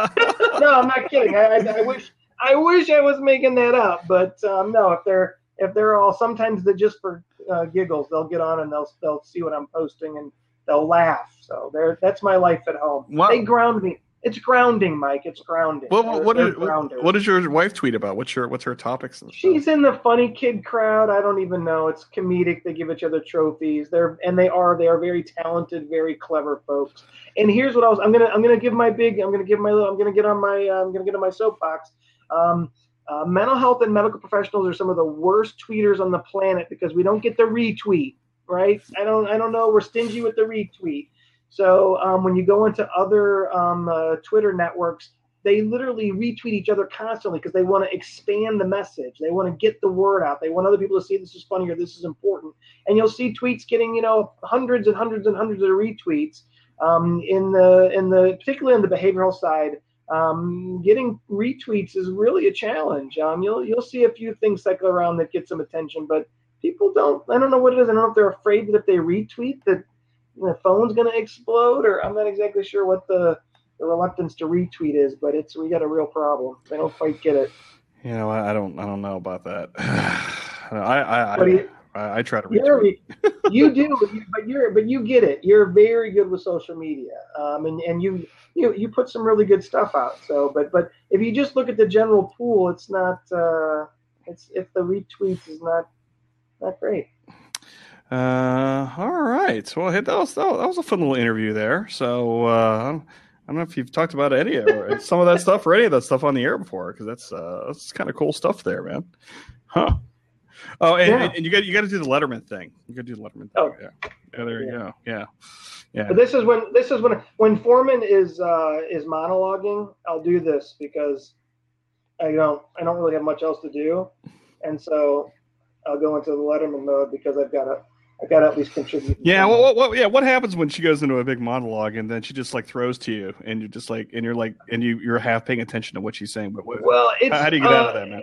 S2: no, I'm not kidding. I, I, I, wish I wish I was making that up, but um, no, if they're if they're all sometimes they're just for uh, giggles. They'll get on and they'll they'll see what I'm posting and they'll laugh. So there, that's my life at home. Wow. They ground me. It's grounding, Mike. It's grounding.
S1: Well, what, what, what does your wife tweet about? What's your what's her topics?
S2: She's in the funny kid crowd. I don't even know. It's comedic. They give each other trophies. They're and they are they are very talented, very clever folks. And here's what I was. I'm gonna I'm gonna give my big. I'm gonna give my. Little I'm gonna get on my. Uh, I'm gonna get on my soapbox. Um, uh, mental health and medical professionals are some of the worst tweeters on the planet because we don't get the retweet, right? I don't, I don't know. We're stingy with the retweet. So um, when you go into other um, uh, Twitter networks, they literally retweet each other constantly because they want to expand the message. They want to get the word out. They want other people to see this is funny or this is important. And you'll see tweets getting, you know, hundreds and hundreds and hundreds of retweets. Um, in the in the particularly on the behavioral side, um, getting retweets is really a challenge. Um, you'll you'll see a few things cycle around that get some attention, but people don't. I don't know what it is. I don't know if they're afraid that if they retweet that the phone's going to explode, or I'm not exactly sure what the, the reluctance to retweet is. But it's we got a real problem. They don't quite get it.
S1: You know, I, I don't I don't know about that. I I, I, I, I try to retweet.
S2: you do, but you're but you get it. You're very good with social media, um, and and you you you put some really good stuff out. So, but but if you just look at the general pool, it's not. Uh, it's if the retweets is not not great.
S1: Uh, all right. Well, that was that was a fun little interview there. So uh, I don't know if you've talked about any or some of that stuff or any of that stuff on the air before, because that's uh, that's kind of cool stuff there, man. Huh. Oh, and, yeah. and you got you got to do the Letterman thing. You got to do the Letterman thing. Oh. Yeah. Yeah. There you go. Yeah.
S2: Yeah. But this is when this is when when Foreman is uh, is monologuing. I'll do this because I don't I don't really have much else to do, and so I'll go into the Letterman mode because I've got to I got to at least contribute.
S1: Yeah, well, what, what, yeah. What happens when she goes into a big monologue and then she just like throws to you, and you're just like, and you're like, and you you're half paying attention to what she's saying. But what,
S2: well,
S1: how, how, do you get uh, out of that, man?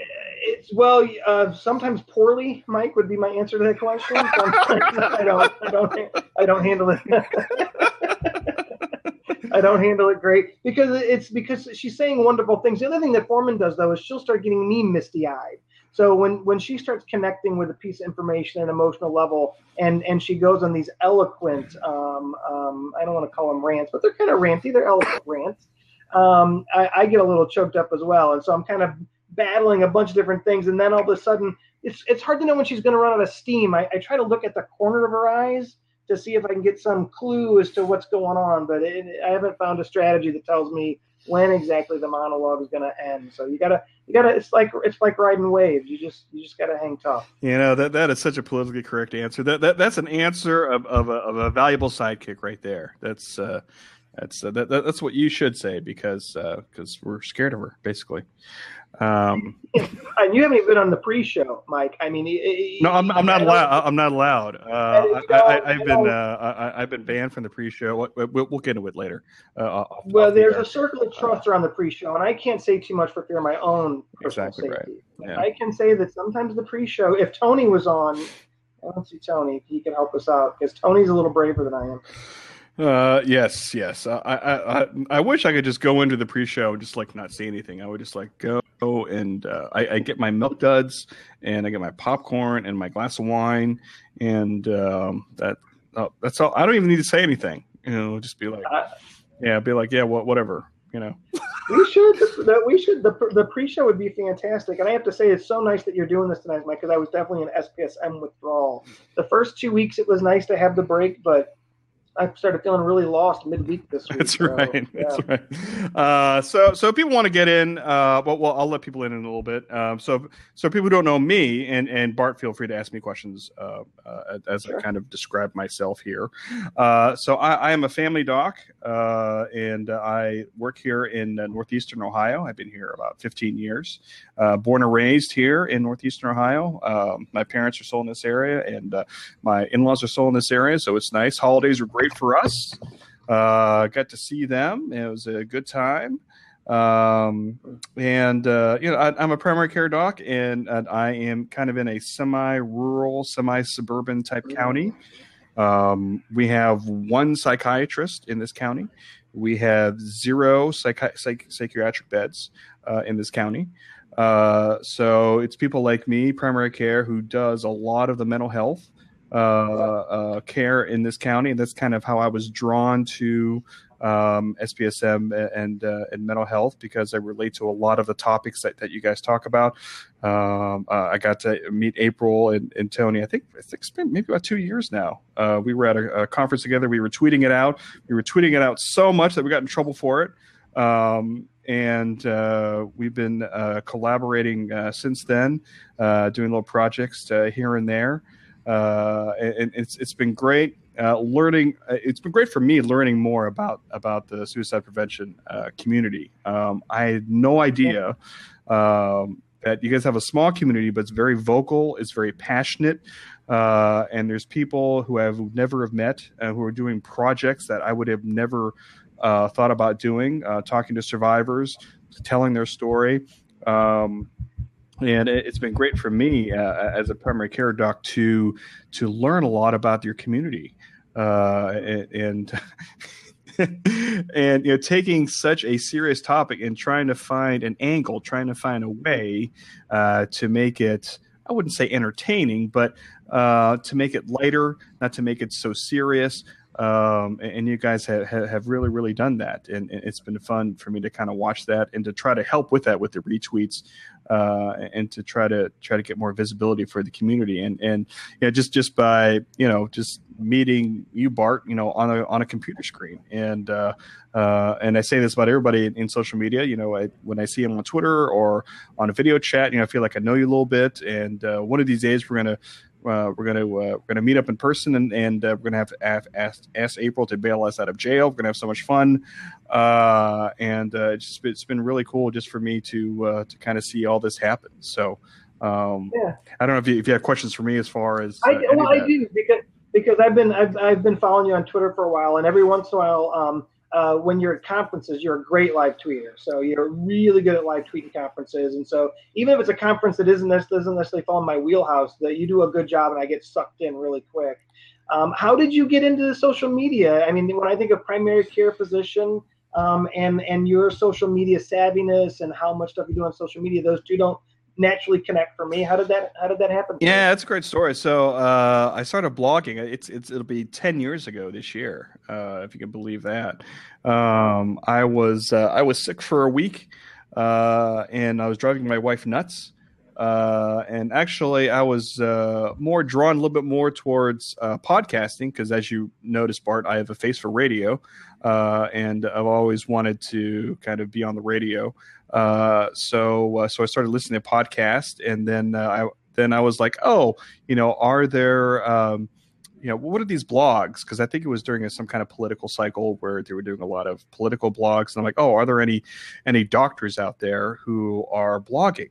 S2: It's well, uh, sometimes poorly. Mike would be my answer to that question. I don't, I don't, I don't handle it. I don't handle it great because it's because she's saying wonderful things. The other thing that Foreman does though is she'll start getting me misty eyed. So when when she starts connecting with a piece of information at an emotional level, and and she goes on these eloquent, um, um, I don't want to call them rants, but they're kind of ranty. They're eloquent rants. Um, I, I get a little choked up as well, and so I'm kind of battling a bunch of different things, and then all of a sudden, it's it's hard to know when she's going to run out of steam. I, I try to look at the corner of her eyes to see if I can get some clue as to what's going on, but it, I haven't found a strategy that tells me when exactly the monologue is going to end. So you gotta, you gotta. It's like it's like riding waves. You just, you just gotta hang tough.
S1: You know that that is such a politically correct answer. That that that's an answer of of a, of a valuable sidekick right there. That's uh, that's uh, that, that's what you should say because because uh, we're scared of her basically.
S2: Um, and you haven't even been on the pre-show, Mike. I mean, it,
S1: no, I'm, I'm not allowed. I'm not allowed. Uh, I, have been uh, I, have been banned from the pre-show. We'll, we'll get into it later.
S2: Uh, well, there's a circle of trust around the pre-show, and I can't say too much for fear of my own personal exactly safety. Right. Yeah. I can say that sometimes the pre-show, if Tony was on, I don't see Tony. He can help us out because Tony's a little braver than I am.
S1: Uh, yes, yes. I, I, I, I wish I could just go into the pre-show and just like not see anything. I would just like go and uh, I, I, get my milk duds and I get my popcorn and my glass of wine and um, that uh, that's all. I don't even need to say anything. You know, just be like, uh, yeah, be like, yeah, what, whatever. You know.
S2: we should. That we should. The the pre-show would be fantastic. And I have to say, it's so nice that you're doing this tonight, Mike, because I was definitely an SPSM withdrawal. The first two weeks, it was nice to have the break, but I started feeling really lost midweek this week.
S1: That's right. So, yeah. That's right. Uh, so, so people want to get in. Uh, well, well, I'll let people in in a little bit. Um, so, so people who don't know me and and Bart, feel free to ask me questions uh, uh as sure. I kind of describe myself here. Uh, so, I, I, am a family doc, uh, and I work here in northeastern Ohio. I've been here about 15 years. born and raised here in northeastern Ohio. Um, my parents are still in this area, and my in-laws are still in this area. So it's nice. Holidays are great for us. Uh, got to see them. It was a good time. Um, and uh, you know, I, am a primary care doc, and, and, I am kind of in a semi-rural, semi-suburban type county. Um, we have one psychiatrist in this county. We have zero psych- psychiatric beds uh, in this county. Uh, so it's people like me, primary care, who does a lot of the mental health uh, uh, care in this county, and that's kind of how I was drawn to um, SPSM and uh, and mental health because I relate to a lot of the topics that, that you guys talk about. Um, uh, I got to meet April and, and, Tony. I think I think it's been maybe about two years now. Uh, we were at a, a, conference together. We were tweeting it out. We were tweeting it out so much that we got in trouble for it. Um, and uh, we've been uh, collaborating uh, since then, doing little projects here and there uh, and it's it's been great uh, learning. Uh, it's been great for me learning more about about the suicide prevention uh, community. Um, I had no idea um, that you guys have a small community, but it's very vocal. It's very passionate. Uh, and there's people who I've never have met uh, who are doing projects that I would have never thought about doing, talking to survivors, telling their story. Um, and it's been great for me uh, as a primary care doc to to learn a lot about your community uh, and and you know taking such a serious topic and trying to find an angle trying to find a way uh, to make it i wouldn't say entertaining but uh, to make it lighter not to make it so serious um, and you guys have, have really really done that. And, it's been fun for me to kind of watch that and to try to help with that with the retweets uh, and to try to try to get more visibility for the community. And and you know, just just by you know just meeting you Bart you know on a on a computer screen. And uh, uh, and I say this about everybody in, in social media you know I, when I see him on Twitter or on a video chat you know I feel like I know you a little bit. And uh, one of these days we're gonna uh, we're gonna uh, we're gonna meet up in person and, and uh, we're gonna have to ask, ask, April to bail us out of jail. We're gonna have so much fun, uh, and uh, it's just, it's been really cool just for me to uh, to kind of see all this happen. So Um, yeah. I don't know if you, if you have questions for me as far as.
S2: I, well, I do because because I've been I've, I've been following you on Twitter for a while, and every once in a while, um, uh, when you're at conferences, you're a great live tweeter. So you're really good at live tweeting conferences. And so even if it's a conference that isn't doesn't necessarily fall in my wheelhouse, that you do a good job and I get sucked in really quick. Um, how did you get into social media? I mean, when I think of primary care physician um, and and your social media savviness and how much stuff you do on social media, those two don't naturally connect for me. How did that How did that happen?
S1: Yeah, that's a great story. So uh, I started blogging. It's it's it'll be ten years ago this year, uh, if you can believe that. Um, I was uh, I was sick for a week, uh, and I was driving my wife nuts. Uh, and actually, I was uh, more drawn a little bit more towards podcasting because, as you noticed, Bart, I have a face for radio, and I've always wanted to kind of be on the radio. Uh, so uh, so I started listening to podcasts, and then uh, I then I was like, oh, you know, are there um, you know what are these blogs? Because I think it was during a, some kind of political cycle where they were doing a lot of political blogs, and I'm like, oh, are there any any doctors out there who are blogging?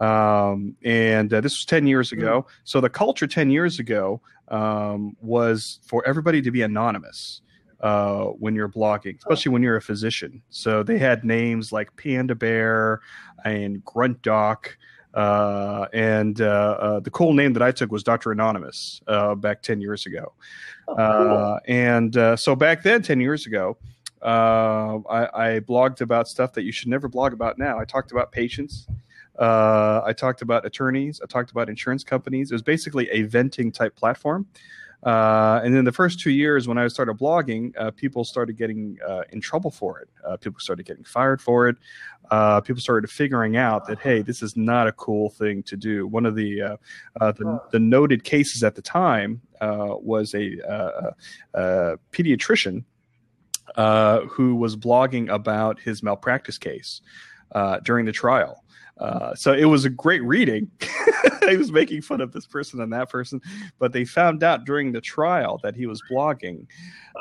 S1: Um, and uh, this was 10 years ago. Mm. So the culture 10 years ago um, was for everybody to be anonymous uh, when you're blogging, especially when you're a physician. So they had names like Panda Bear and Grunt Doc. Uh, and uh, uh, the cool name that I took was Dr. Anonymous uh, back 10 years ago. Oh, cool. Uh, and so back then, 10 years ago, I, I, blogged about stuff that you should never blog about now. I talked about patients. I talked about attorneys. I talked about insurance companies. It was basically a venting type platform. Uh, and then the first two years when I started blogging, uh, people started getting uh, in trouble for it. Uh, people started getting fired for it. Uh, people started figuring out that hey, this is not a cool thing to do. One of the uh, the, the, noted cases at the time was a, a pediatrician who was blogging about his malpractice case during the trial. Uh, so it was a great reading. he was making fun of this person and that person, but they found out during the trial that he was blogging.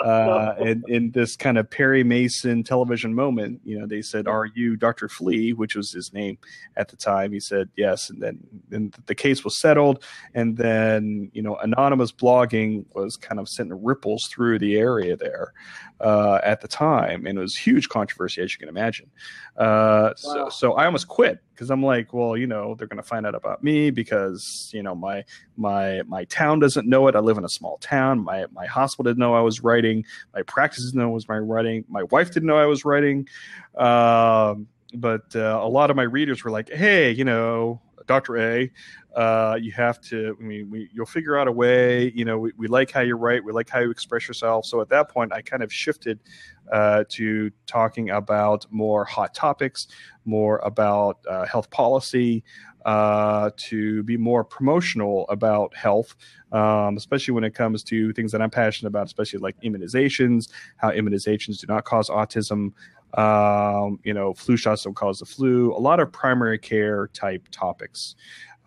S1: Uh, and in this kind of Perry Mason television moment, you know, they said, "Are you Dr. Flea?" which was his name at the time. He said yes, and then then the case was settled. And then you know, anonymous blogging was kind of sending ripples through the area there uh, at the time, and it was huge controversy, as you can imagine. Uh, wow. So so I almost quit because I'm like, well, you know, they're going to find out about me because you know my my my town doesn't know it. I live in a small town. My my hospital didn't know I was writing. My practice didn't know I was my writing. My wife didn't know I was writing. Um, but uh, a lot of my readers were like, hey, you know, Dr. A, uh, you have to, I mean, we, you'll figure out a way, you know, we, we like how you write, we like how you express yourself. So at that point, I kind of shifted uh, to talking about more hot topics, more about uh, health policy, uh, to be more promotional about health, um, especially when it comes to things that I'm passionate about, especially like immunizations, how immunizations do not cause autism. Um, you know, flu shots don't cause the flu. A lot of primary care type topics,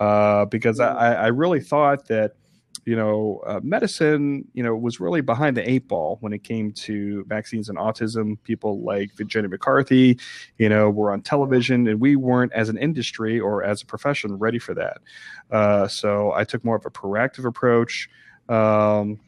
S1: uh, because I, I really thought that you know, uh, medicine, you know, was really behind the eight ball when it came to vaccines and autism. People like Jenny McCarthy, you know, were on television, and we weren't, as an industry or as a profession, ready for that. Uh, so I took more of a proactive approach. Um,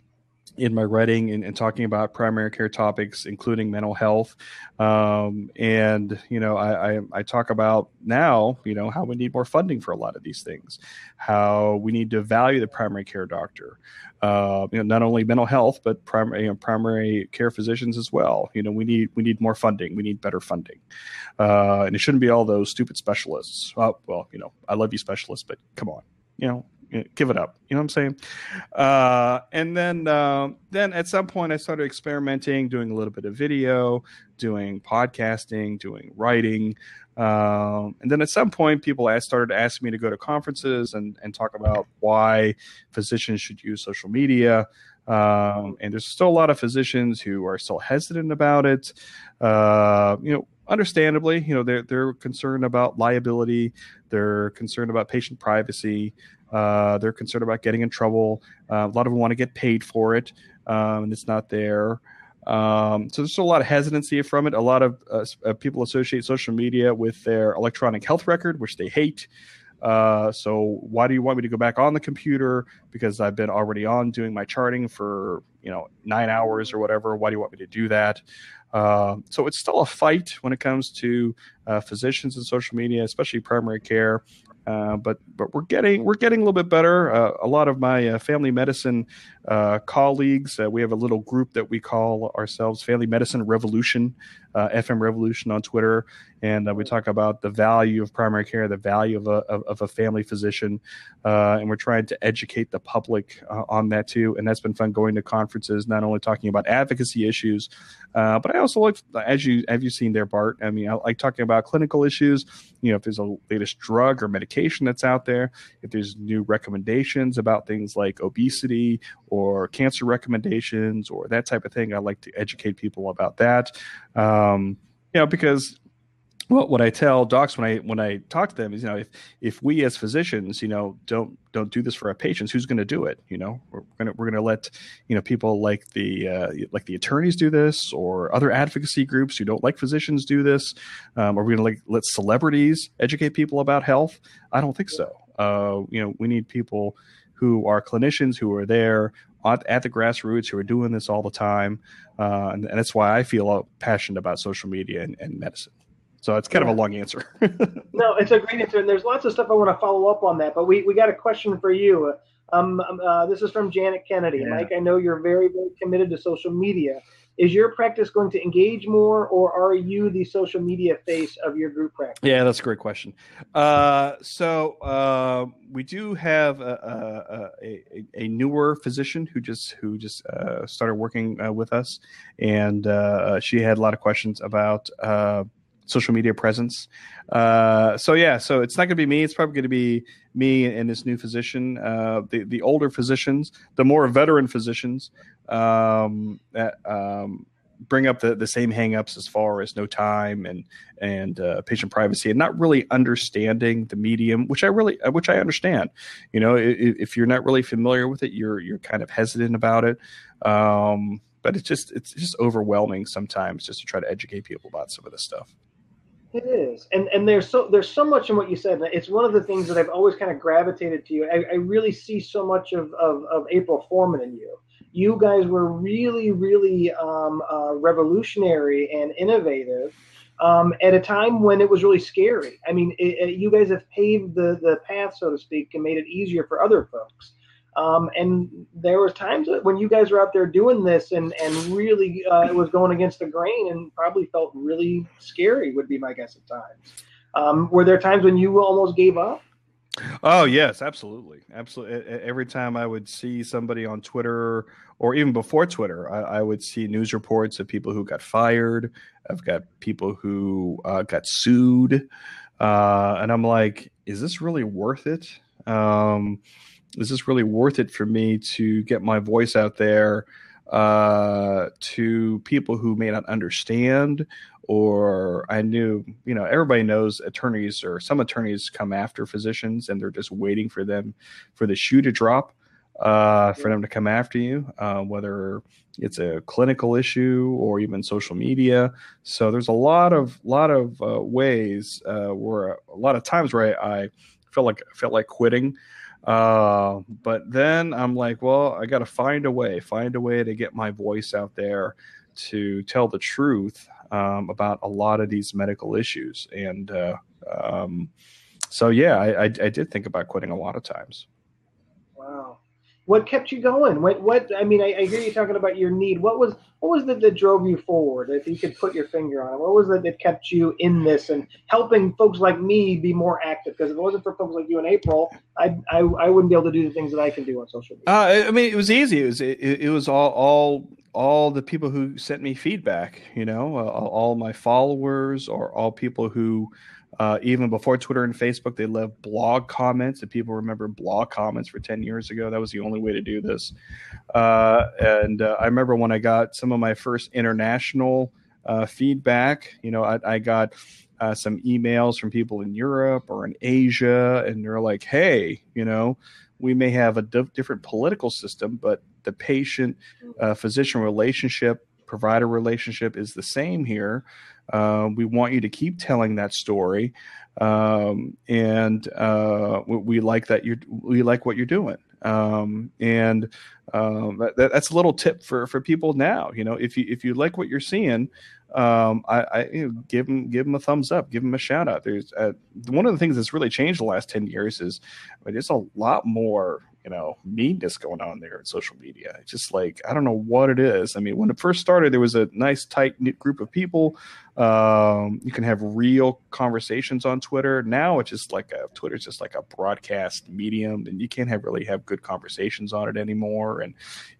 S1: in my writing and, and, talking about primary care topics, including mental health. Um, and, you know, I, I, I, talk about now, you know, how we need more funding for a lot of these things, how we need to value the primary care doctor, uh, you know, not only mental health, but primary, you know, primary care physicians as well. You know, we need, we need more funding. We need better funding. Uh, and it shouldn't be all those stupid specialists. well, you know, I love you specialists, but come on, you know, give it up. You know what I'm saying? Uh, and then uh, then at some point I started experimenting, doing a little bit of video, doing podcasting, doing writing. Um, and then at some point, people asked, started asking me to go to conferences and, and talk about why physicians should use social media. Um, and there's still a lot of physicians who are still hesitant about it. Uh, you know, understandably, you know, they're they're concerned about liability, they're concerned about patient privacy, uh, they're concerned about getting in trouble. Uh, a lot of them want to get paid for it, um, and it's not there. Um, so there's a lot of hesitancy from it. A lot of uh, uh people associate social media with their electronic health record, which they hate. Uh, so why do you want me to go back on the computer? Because I've been already on doing my charting for you know nine hours or whatever. Why do you want me to do that? Uh, so it's still a fight when it comes to uh, physicians and social media, especially primary care. Uh, but but we're getting we're getting a little bit better. Uh, a lot of my uh, family medicine uh, colleagues, uh, we have a little group that we call ourselves Family Medicine Revolution, Uh, FM Revolution on Twitter, and uh, we talk about the value of primary care, the value of a of, of a family physician, uh, and we're trying to educate the public on that too. And that's been fun going to conferences, not only talking about advocacy issues, but I also like as you have you seen there, Bart. I mean, I like talking about clinical issues. You know, if there's a latest drug or medication that's out there, if there's new recommendations about things like obesity or cancer recommendations or that type of thing, I like to educate people about that. Um, you know, because well, what I tell docs when I when I talk to them is, you know, if if we as physicians, you know, don't don't do this for our patients, who's going to do it? You know, we're gonna we're gonna let you know people like the uh, like the attorneys do this, or other advocacy groups who don't like physicians do this. Um, are we going to like let celebrities educate people about health? I don't think so. Uh, you know, we need people who are clinicians who are there at, at the grassroots who are doing this all the time, uh, and, and, that's why I feel passionate about social media and, and medicine. So it's kind yeah. of a long answer.
S2: no, it's a great answer, and there's lots of stuff I want to follow up on that. But we, we got a question for you. Um, um, uh, this is from Janet Kennedy. Yeah. Mike, I know you're very very committed to social media. Is your practice going to engage more, or are you the social media face of your group practice?
S1: Yeah, that's a great question. Uh, so uh, we do have a, a, a, a, newer physician who just who just uh, started working uh, with us, and uh, she had a lot of questions about social media presence. Uh, so yeah, so it's not going to be me. It's probably going to be me and this new physician. Uh, the the older physicians, the more veteran physicians, um, that um, bring up the, the same hangups as far as no time and and uh, patient privacy and not really understanding the medium, which I really uh, which I understand. You know, if, if you're not really familiar with it, you're you're kind of hesitant about it. Um, but it's just it's just overwhelming sometimes just to try to educate people about some of this stuff.
S2: It is, and and there's so there's so much in what you said. It's one of the things that I've always kind of gravitated to you. I, I really see so much of, of, of April Foreman in you. You guys were really really um, uh, revolutionary and innovative um, at a time when it was really scary. I mean, it, it, you guys have paved the the path, so to speak, and made it easier for other folks. Um, and there was times when you guys were out there doing this and, and really uh, it was going against the grain and probably felt really scary would be my guess at times. Um, were there times when you almost gave up?
S1: Oh yes, absolutely, absolutely. Every time I would see somebody on Twitter, or even before Twitter, I, I would see news reports of people who got fired. I've got people who uh, got sued, uh, and I'm like, is this really worth it? Um, is this really worth it for me to get my voice out there uh, to people who may not understand or I knew, you know, everybody knows attorneys or some attorneys come after physicians and they're just waiting for them for the shoe to drop uh, for them to come after you, uh, whether it's a clinical issue or even social media. So there's a lot of lot of uh, ways uh, where a lot of times where I, I felt like felt like quitting uh, but then I'm like, well, I got to find a way, find a way to get my voice out there to tell the truth um, about a lot of these medical issues. And uh, um, so, yeah, I, I, I, did think about quitting a lot of times.
S2: Wow what kept you going? What, what I mean, I, I, hear you talking about your need. What was what was it that drove you forward? If you could put your finger on it, what was it that kept you in this and helping folks like me be more active? Because if it wasn't for folks like you in April, I, I, I wouldn't be able to do the things that I can do on social media.
S1: Uh, I mean, it was easy. It was it, it was all all all the people who sent me feedback. You know, uh, all my followers or all people who uh, even before Twitter and Facebook, they left blog comments. If people remember blog comments for 10 years ago, that was the only way to do this. Uh, and uh, I remember when I got some of my first international uh, feedback, you know, I, I got uh, some emails from people in Europe or in Asia, and they're like, hey, you know, we may have a different political system, but the patient uh, physician relationship, provider relationship is the same here Uh, we want you to keep telling that story, um, and uh, we, we, like that you we like what you're doing. Um, and um, that, that's a little tip for for people now. You know, if you if you like what you're seeing, um, I, I you know, give them give them a thumbs up, give them a shout out. There's uh, one of the things that's really changed the last ten years is I mean, there's a lot more you know meanness going on there in social media. It's just like I don't know what it is. I mean, when it first started, there was a nice tight knit group of people. Um, you can have real conversations on Twitter. Now it's just like a Twitter's just like a broadcast medium, and you can't have really have good conversations on it anymore. And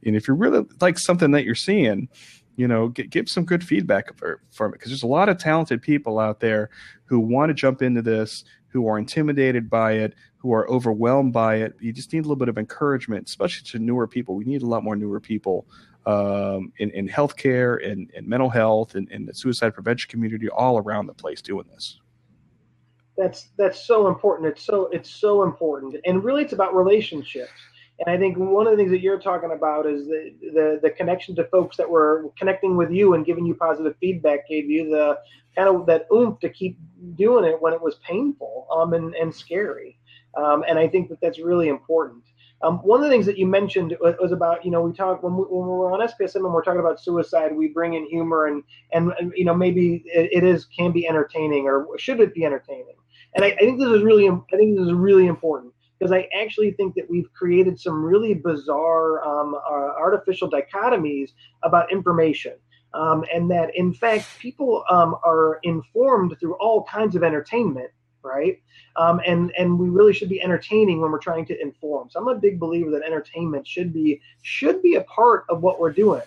S1: and if you really like something that you're seeing, you know, get, give some good feedback for, from it because there's a lot of talented people out there who want to jump into this, who are intimidated by it, who are overwhelmed by it. You just need a little bit of encouragement, especially to newer people. We need a lot more newer people um, in, in healthcare and, and mental health and, and the suicide prevention community all around the place doing this.
S2: That's that's so important. It's so it's so important, and really, it's about relationships and I think one of the things that you're talking about is the, the, the connection to folks that were connecting with you and giving you positive feedback gave you the kind of that oomph to keep doing it when it was painful um, and, and scary. Um, and I think that that's really important. Um, one of the things that you mentioned was, was about, you know, we talk when, we, we're on SPSM and we're talking about suicide, we bring in humor and, and, and you know, maybe it, it is, can be entertaining or should it be entertaining? And I, I think this is really, I think this is really important because I actually think that we've created some really bizarre um, uh, artificial dichotomies about information. Um, and that in fact people um, are informed through all kinds of entertainment right um, and and we really should be entertaining when we're trying to inform so i'm a big believer that entertainment should be should be a part of what we're doing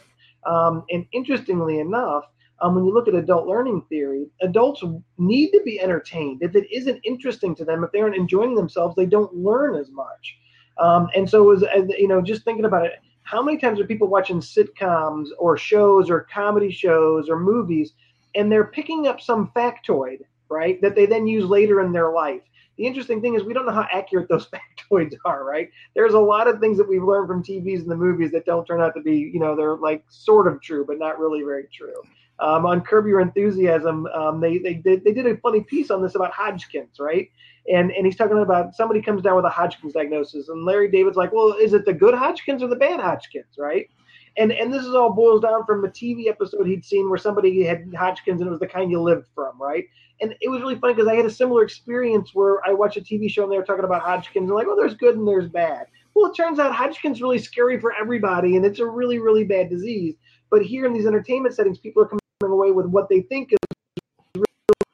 S2: um, and interestingly enough um, when you look at adult learning theory, adults need to be entertained. If it isn't interesting to them, if they aren't enjoying themselves, they don't learn as much. Um, and so, as, you know, just thinking about it, how many times are people watching sitcoms or shows or comedy shows or movies, and they're picking up some factoid, right, that they then use later in their life? The interesting thing is we don't know how accurate those factoids are, right? There's a lot of things that we've learned from TVs and the movies that don't turn out to be, you know, they're like sort of true, but not really very true. Um, on Curb Your Enthusiasm, um, they, they, did, they did a funny piece on this about Hodgkin's, right? And, and he's talking about somebody comes down with a Hodgkin's diagnosis, and Larry David's like, well, is it the good Hodgkin's or the bad Hodgkin's, right? And, and this is all boils down from a TV episode he'd seen where somebody had Hodgkin's and it was the kind you lived from, right? And it was really funny because I had a similar experience where I watched a TV show and they were talking about Hodgkin's and like, oh, there's good and there's bad. Well, it turns out Hodgkin's really scary for everybody and it's a really, really bad disease. But here in these entertainment settings, people are coming away with what they think is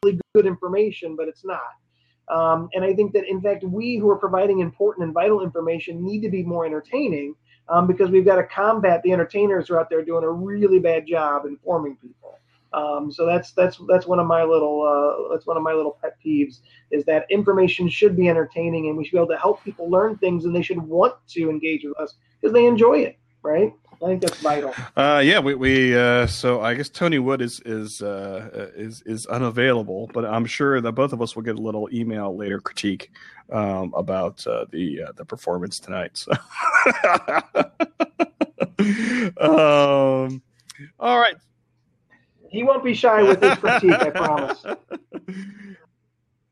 S2: really good information, but it's not. Um, and I think that, in fact, we who are providing important and vital information need to be more entertaining um, because we've got to combat the entertainers who are out there doing a really bad job informing people. Um, so that's that's that's one of my little uh, that's one of my little pet peeves is that information should be entertaining and we should be able to help people learn things and they should want to engage with us because they enjoy it, right? I think that's vital. Uh,
S1: yeah, we, we uh, so I guess Tony Wood is is uh, is is unavailable, but I'm sure that both of us will get a little email later critique um, about uh, the uh, the performance tonight. So. um, all right.
S2: He won't be shy with his critique, I promise.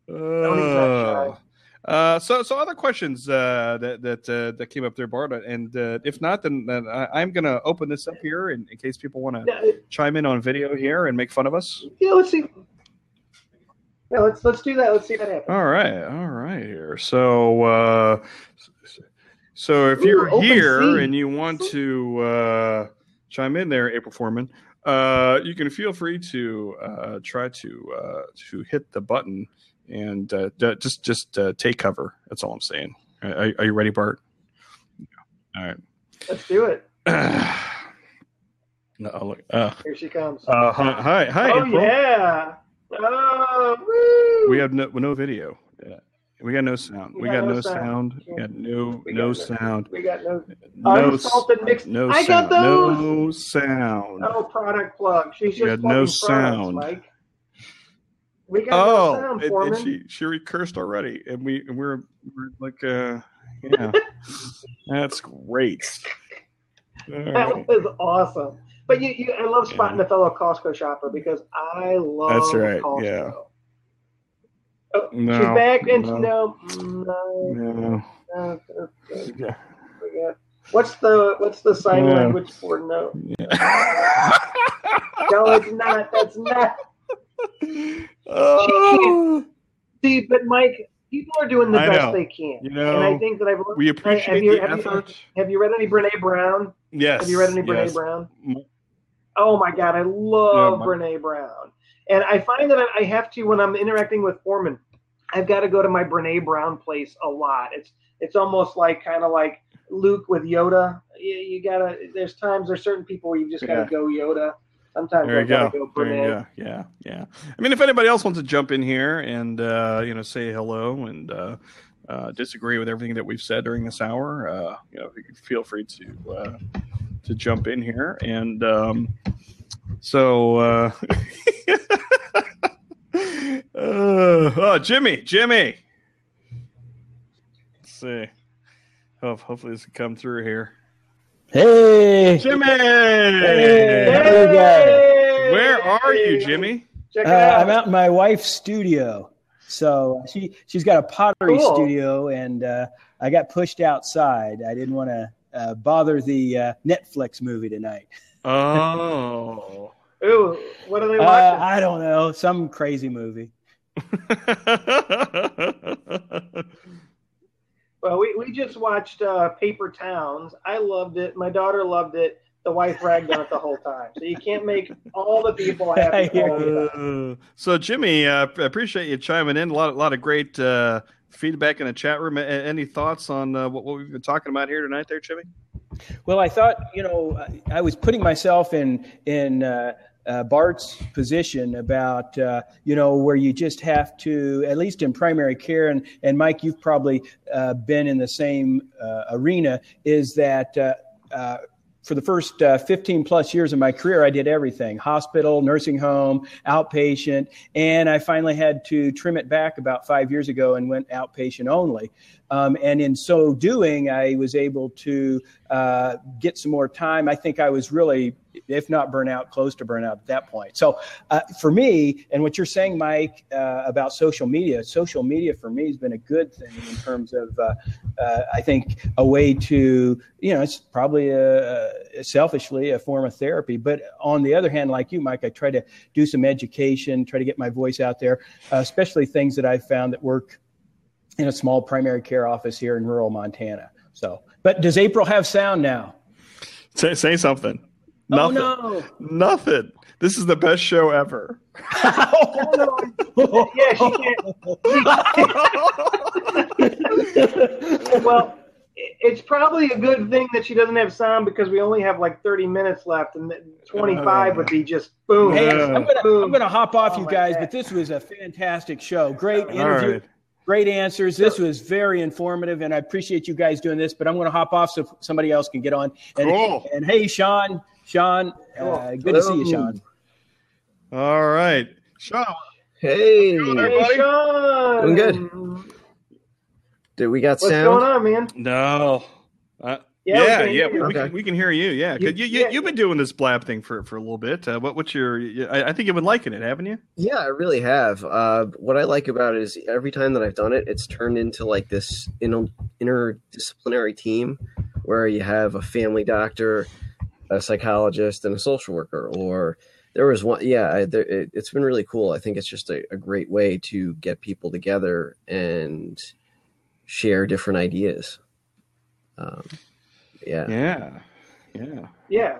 S1: Uh, uh, so, so other questions uh, that that uh, that came up there, Bart, and uh, if not, then, then I, am going to open this up here in, in case people want to chime in on video here and make fun of us.
S2: Yeah, let's see. Yeah, let's let's do that. Let's see that happen.
S1: All right, all right. Here, so uh, so if Ooh, you're here and you want to uh, chime in there, April Foreman, you can feel free to try to to hit the button and uh, just just uh, take cover. That's all I'm saying. Are, are you ready, Bart? All right.
S2: Let's do it.
S1: no, look. Uh,
S2: Here she comes.
S1: Uh, hi, hi.
S2: Oh April. yeah. Oh.
S1: We have no, no video. Yeah. We got no sound. We, we got, got, no sound. sound. We got no we no got sound.
S2: We got no no unsalted mixed.
S1: No
S2: I
S1: sound.
S2: got those.
S1: No sound.
S2: No product plug. She's just got no sound. Mike.
S1: We got oh, no sound, and, and, she she recursed already, and we and we're we're like, uh, yeah, that's great.
S2: That was awesome. But you, you, I love spotting yeah. a fellow Costco shopper because I love.
S1: That's right.
S2: Costco.
S1: Yeah.
S2: Oh, no, she's back and no, no, no. no. no. Yeah. What's the what's the sign yeah. language for no? Yeah. no, it's not. That's not. Oh. See, but Mike, people are doing the I best know. they can.
S1: You know,
S2: and I think that I've
S1: we appreciate have you, the have effort.
S2: You, have you read any Brene Brown?
S1: Yes.
S2: Have you read any Brene yes. Brown? Mm-hmm. Oh my God, I love yeah, Brene Brown, and I find that I have to when I'm interacting with Foreman. I've got to go to my Brene Brown place a lot. It's it's almost like kind of like Luke with Yoda. You, you, gotta. There's times there's certain people where you just gotta yeah. go Yoda. Sometimes
S1: there you go. go there you go. Yeah, yeah. I mean, if anybody else wants to jump in here and uh, you know say hello and uh, uh, disagree with everything that we've said during this hour, uh, you know, feel free to uh, to jump in here. And um, so, uh, oh, Jimmy, Jimmy. Let's see. Oh, hopefully this can come through here.
S3: Hey,
S1: Jimmy!
S3: Hey,
S1: hey. Where are you, Jimmy?
S3: Uh, I'm out in my wife's studio. So she she's got a pottery cool. studio, and uh, I got pushed outside. I didn't want to uh, bother the uh, Netflix movie tonight.
S1: Oh,
S2: ooh, what are they uh, watching?
S3: I don't know, some crazy movie.
S2: Well, we, we just watched uh, Paper Towns. I loved it. My daughter loved it. The wife ragged on it the whole time. So you can't make all the people happy.
S1: Uh, so Jimmy, uh, I appreciate you chiming in. A lot, a lot of great uh, feedback in the chat room. Any thoughts on uh, what, what we've been talking about here tonight, there, Jimmy?
S3: Well, I thought you know I was putting myself in in uh, uh, Bart's position about uh, you know where you just have to at least in primary care and and Mike you've probably uh, been in the same uh, arena is that uh, uh, for the first 15 plus years of my career, I did everything hospital, nursing home, outpatient. And I finally had to trim it back about five years ago and went outpatient only. Um, and in so doing, I was able to uh, get some more time. I think I was really, if not burnout, close to burnout at that point. So uh, for me, and what you're saying, Mike, uh, about social media, social media for me has been a good thing in terms of, uh, uh, I think, a way to, you know, it's probably a, a selfishly a form of therapy. But on the other hand, like you, Mike, I try to do some education, try to get my voice out there, uh, especially things that I've found that work in a small primary care office here in rural Montana. So, but does April have sound now?
S1: Say, say something.
S3: Oh, Nothing. no.
S1: Nothing. This is the best show ever. yeah,
S2: she can't. well, it's probably a good thing that she doesn't have sound because we only have like 30 minutes left, and 25 uh, would be just boom.
S3: Hey, I'm gonna, boom. I'm gonna hop off oh, you guys, but this was a fantastic show. Great interview. Right. Great answers. This was very informative, and I appreciate you guys doing this. But I'm going to hop off so somebody else can get on. And,
S1: cool.
S3: and hey, Sean, Sean, uh, good Hello. to see you, Sean.
S1: All right, Sean.
S4: Hey,
S2: hey Sean.
S4: Doing good. Did we got
S2: What's
S4: sound?
S2: going on, man?
S1: No. Uh, yeah, yeah, yeah we, okay. can, we can hear you. Yeah, you, you, you, have been doing this blab thing for, for a little bit. Uh, what, what's your? I, I, think you've been liking it, haven't you?
S4: Yeah, I really have. Uh, what I like about it is every time that I've done it, it's turned into like this inter- interdisciplinary team where you have a family doctor, a psychologist, and a social worker. Or there was one, yeah, I, there, it, has been really cool. I think it's just a, a great way to get people together and share different ideas. Um, yeah.
S1: Yeah. Yeah.
S2: Yeah.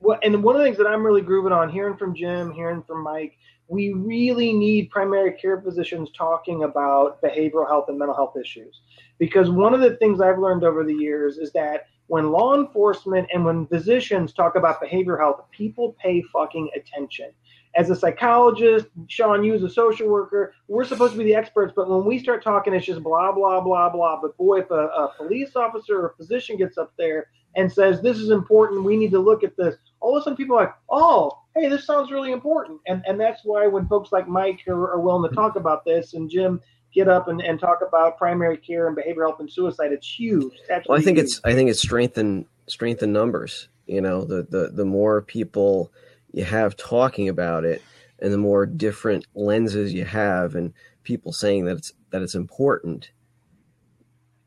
S2: Well, and one of the things that I'm really grooving on, hearing from Jim, hearing from Mike, we really need primary care physicians talking about behavioral health and mental health issues. Because one of the things I've learned over the years is that when law enforcement and when physicians talk about behavioral health, people pay fucking attention as a psychologist, Sean, you as a social worker, we're supposed to be the experts, but when we start talking, it's just blah, blah, blah, blah. But boy, if a, a police officer or a physician gets up there and says, this is important, we need to look at this, all of a sudden people are like, oh, hey, this sounds really important. And and that's why when folks like Mike are, are willing to talk about this and Jim get up and, and talk about primary care and behavioral health and suicide, it's huge.
S4: It's well, I think huge. it's I think it's strength in strength in numbers You know, the the the more people you have talking about it, and the more different lenses you have, and people saying that it's that it's important,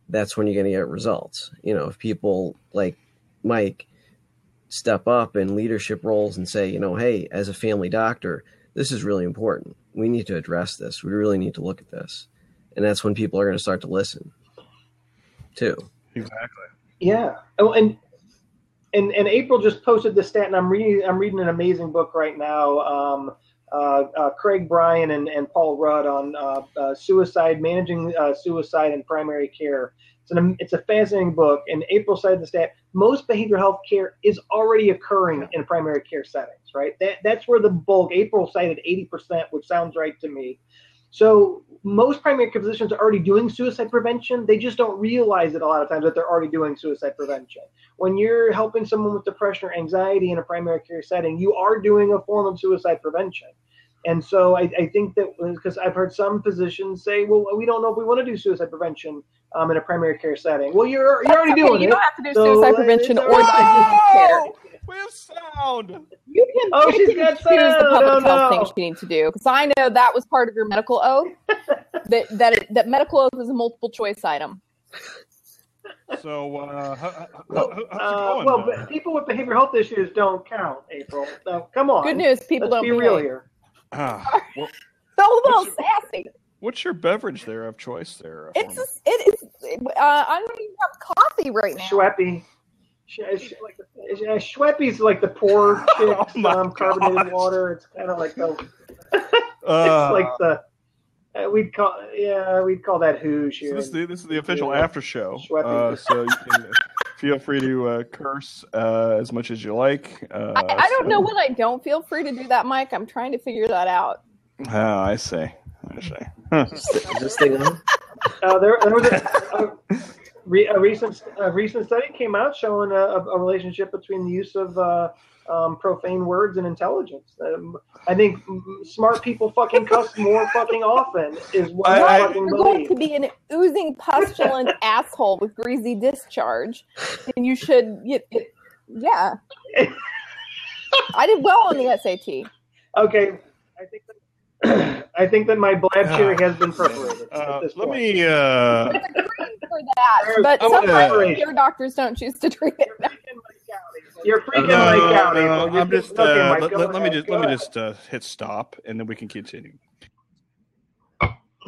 S4: that's when you're going to get results. You know, if people like Mike step up in leadership roles and say, you know, hey, as a family doctor, this is really important. We need to address this. We really need to look at this. And that's when people are going to start to listen too.
S1: Exactly.
S2: Yeah. Oh, and and and April just posted the stat, and I'm reading I'm reading an amazing book right now. Um, uh, uh, Craig Bryan and, and Paul Rudd on uh, uh suicide, managing uh, suicide in primary care. It's an it's a fascinating book. And April cited the stat: most behavioral health care is already occurring in primary care settings. Right. That that's where the bulk. April cited 80%, which sounds right to me. So most primary care physicians are already doing suicide prevention. They just don't realize it a lot of times that they're already doing suicide prevention. When you're helping someone with depression or anxiety in a primary care setting, you are doing a form of suicide prevention. And so I, I think that because I've heard some physicians say, well, we don't know if we want to do suicide prevention um, in a primary care setting. Well, you're you're already
S5: okay.
S2: doing
S5: you
S2: it.
S5: You don't have to do so suicide prevention or disease care.
S1: We have sound.
S5: You can
S2: oh,
S5: pick
S2: she's got
S5: choose the public
S2: oh,
S5: health
S2: no.
S5: things you need to do because I know that was part of your medical oath. that that it, that medical oath was a multiple choice item.
S1: So, uh, how, how,
S2: well,
S1: how's it
S2: uh,
S1: going?
S2: well
S1: uh,
S2: but people with behavioral health issues don't count, April. So come on.
S5: Good news, people
S2: Let's
S5: don't
S2: be real here.
S1: ah, well,
S5: So a little
S1: What's your-
S5: sassy.
S1: what's your beverage there of choice there?
S5: It's
S1: Foreman?
S5: just, it is. Uh, I don't even have coffee right now.
S2: Schweppy. Sh- sh- like the- uh, Schweppy's like the poor chicks
S1: Oh my
S2: um, carbonated
S1: gosh.
S2: water. It's kind of like the
S1: Uh,
S2: it's like the uh, we'd call yeah we'd call that hoosh
S1: So this, is the, this is the official
S2: Yeah.
S1: after show. Uh, so you can feel free to uh, curse uh, as much as you like. Uh,
S5: I, I don't
S1: so-
S5: know when I don't feel free to do that, Mike. I'm trying to figure that out.
S1: Oh, I see. I see. Huh.
S4: Is this thing on?
S2: Uh, there, there was a, a, re, a recent a recent study came out showing a, a, a relationship between the use of uh, um, profane words and intelligence. Um, I think smart people fucking cuss more fucking often is what
S1: I-
S2: I,
S1: I-
S2: fucking
S5: You're going to be an oozing, pestilent asshole with greasy discharge, and you should, y- y- yeah. I did well on the SAT.
S2: Okay, I think that, I think that my blab cherry has been perforated
S1: Uh, let
S2: point.
S1: me. Uh,
S5: It's a cream for that, but
S1: I'm
S5: some
S1: gonna-
S5: primary doctors don't choose to drink it.
S2: You're freaking
S1: no,
S2: like out,
S1: no,
S2: April. You're
S1: I'm just.
S2: okay,
S1: Uh,
S2: Mike,
S1: let, let, let me just
S2: go
S1: let me just uh, hit stop, and then we can continue.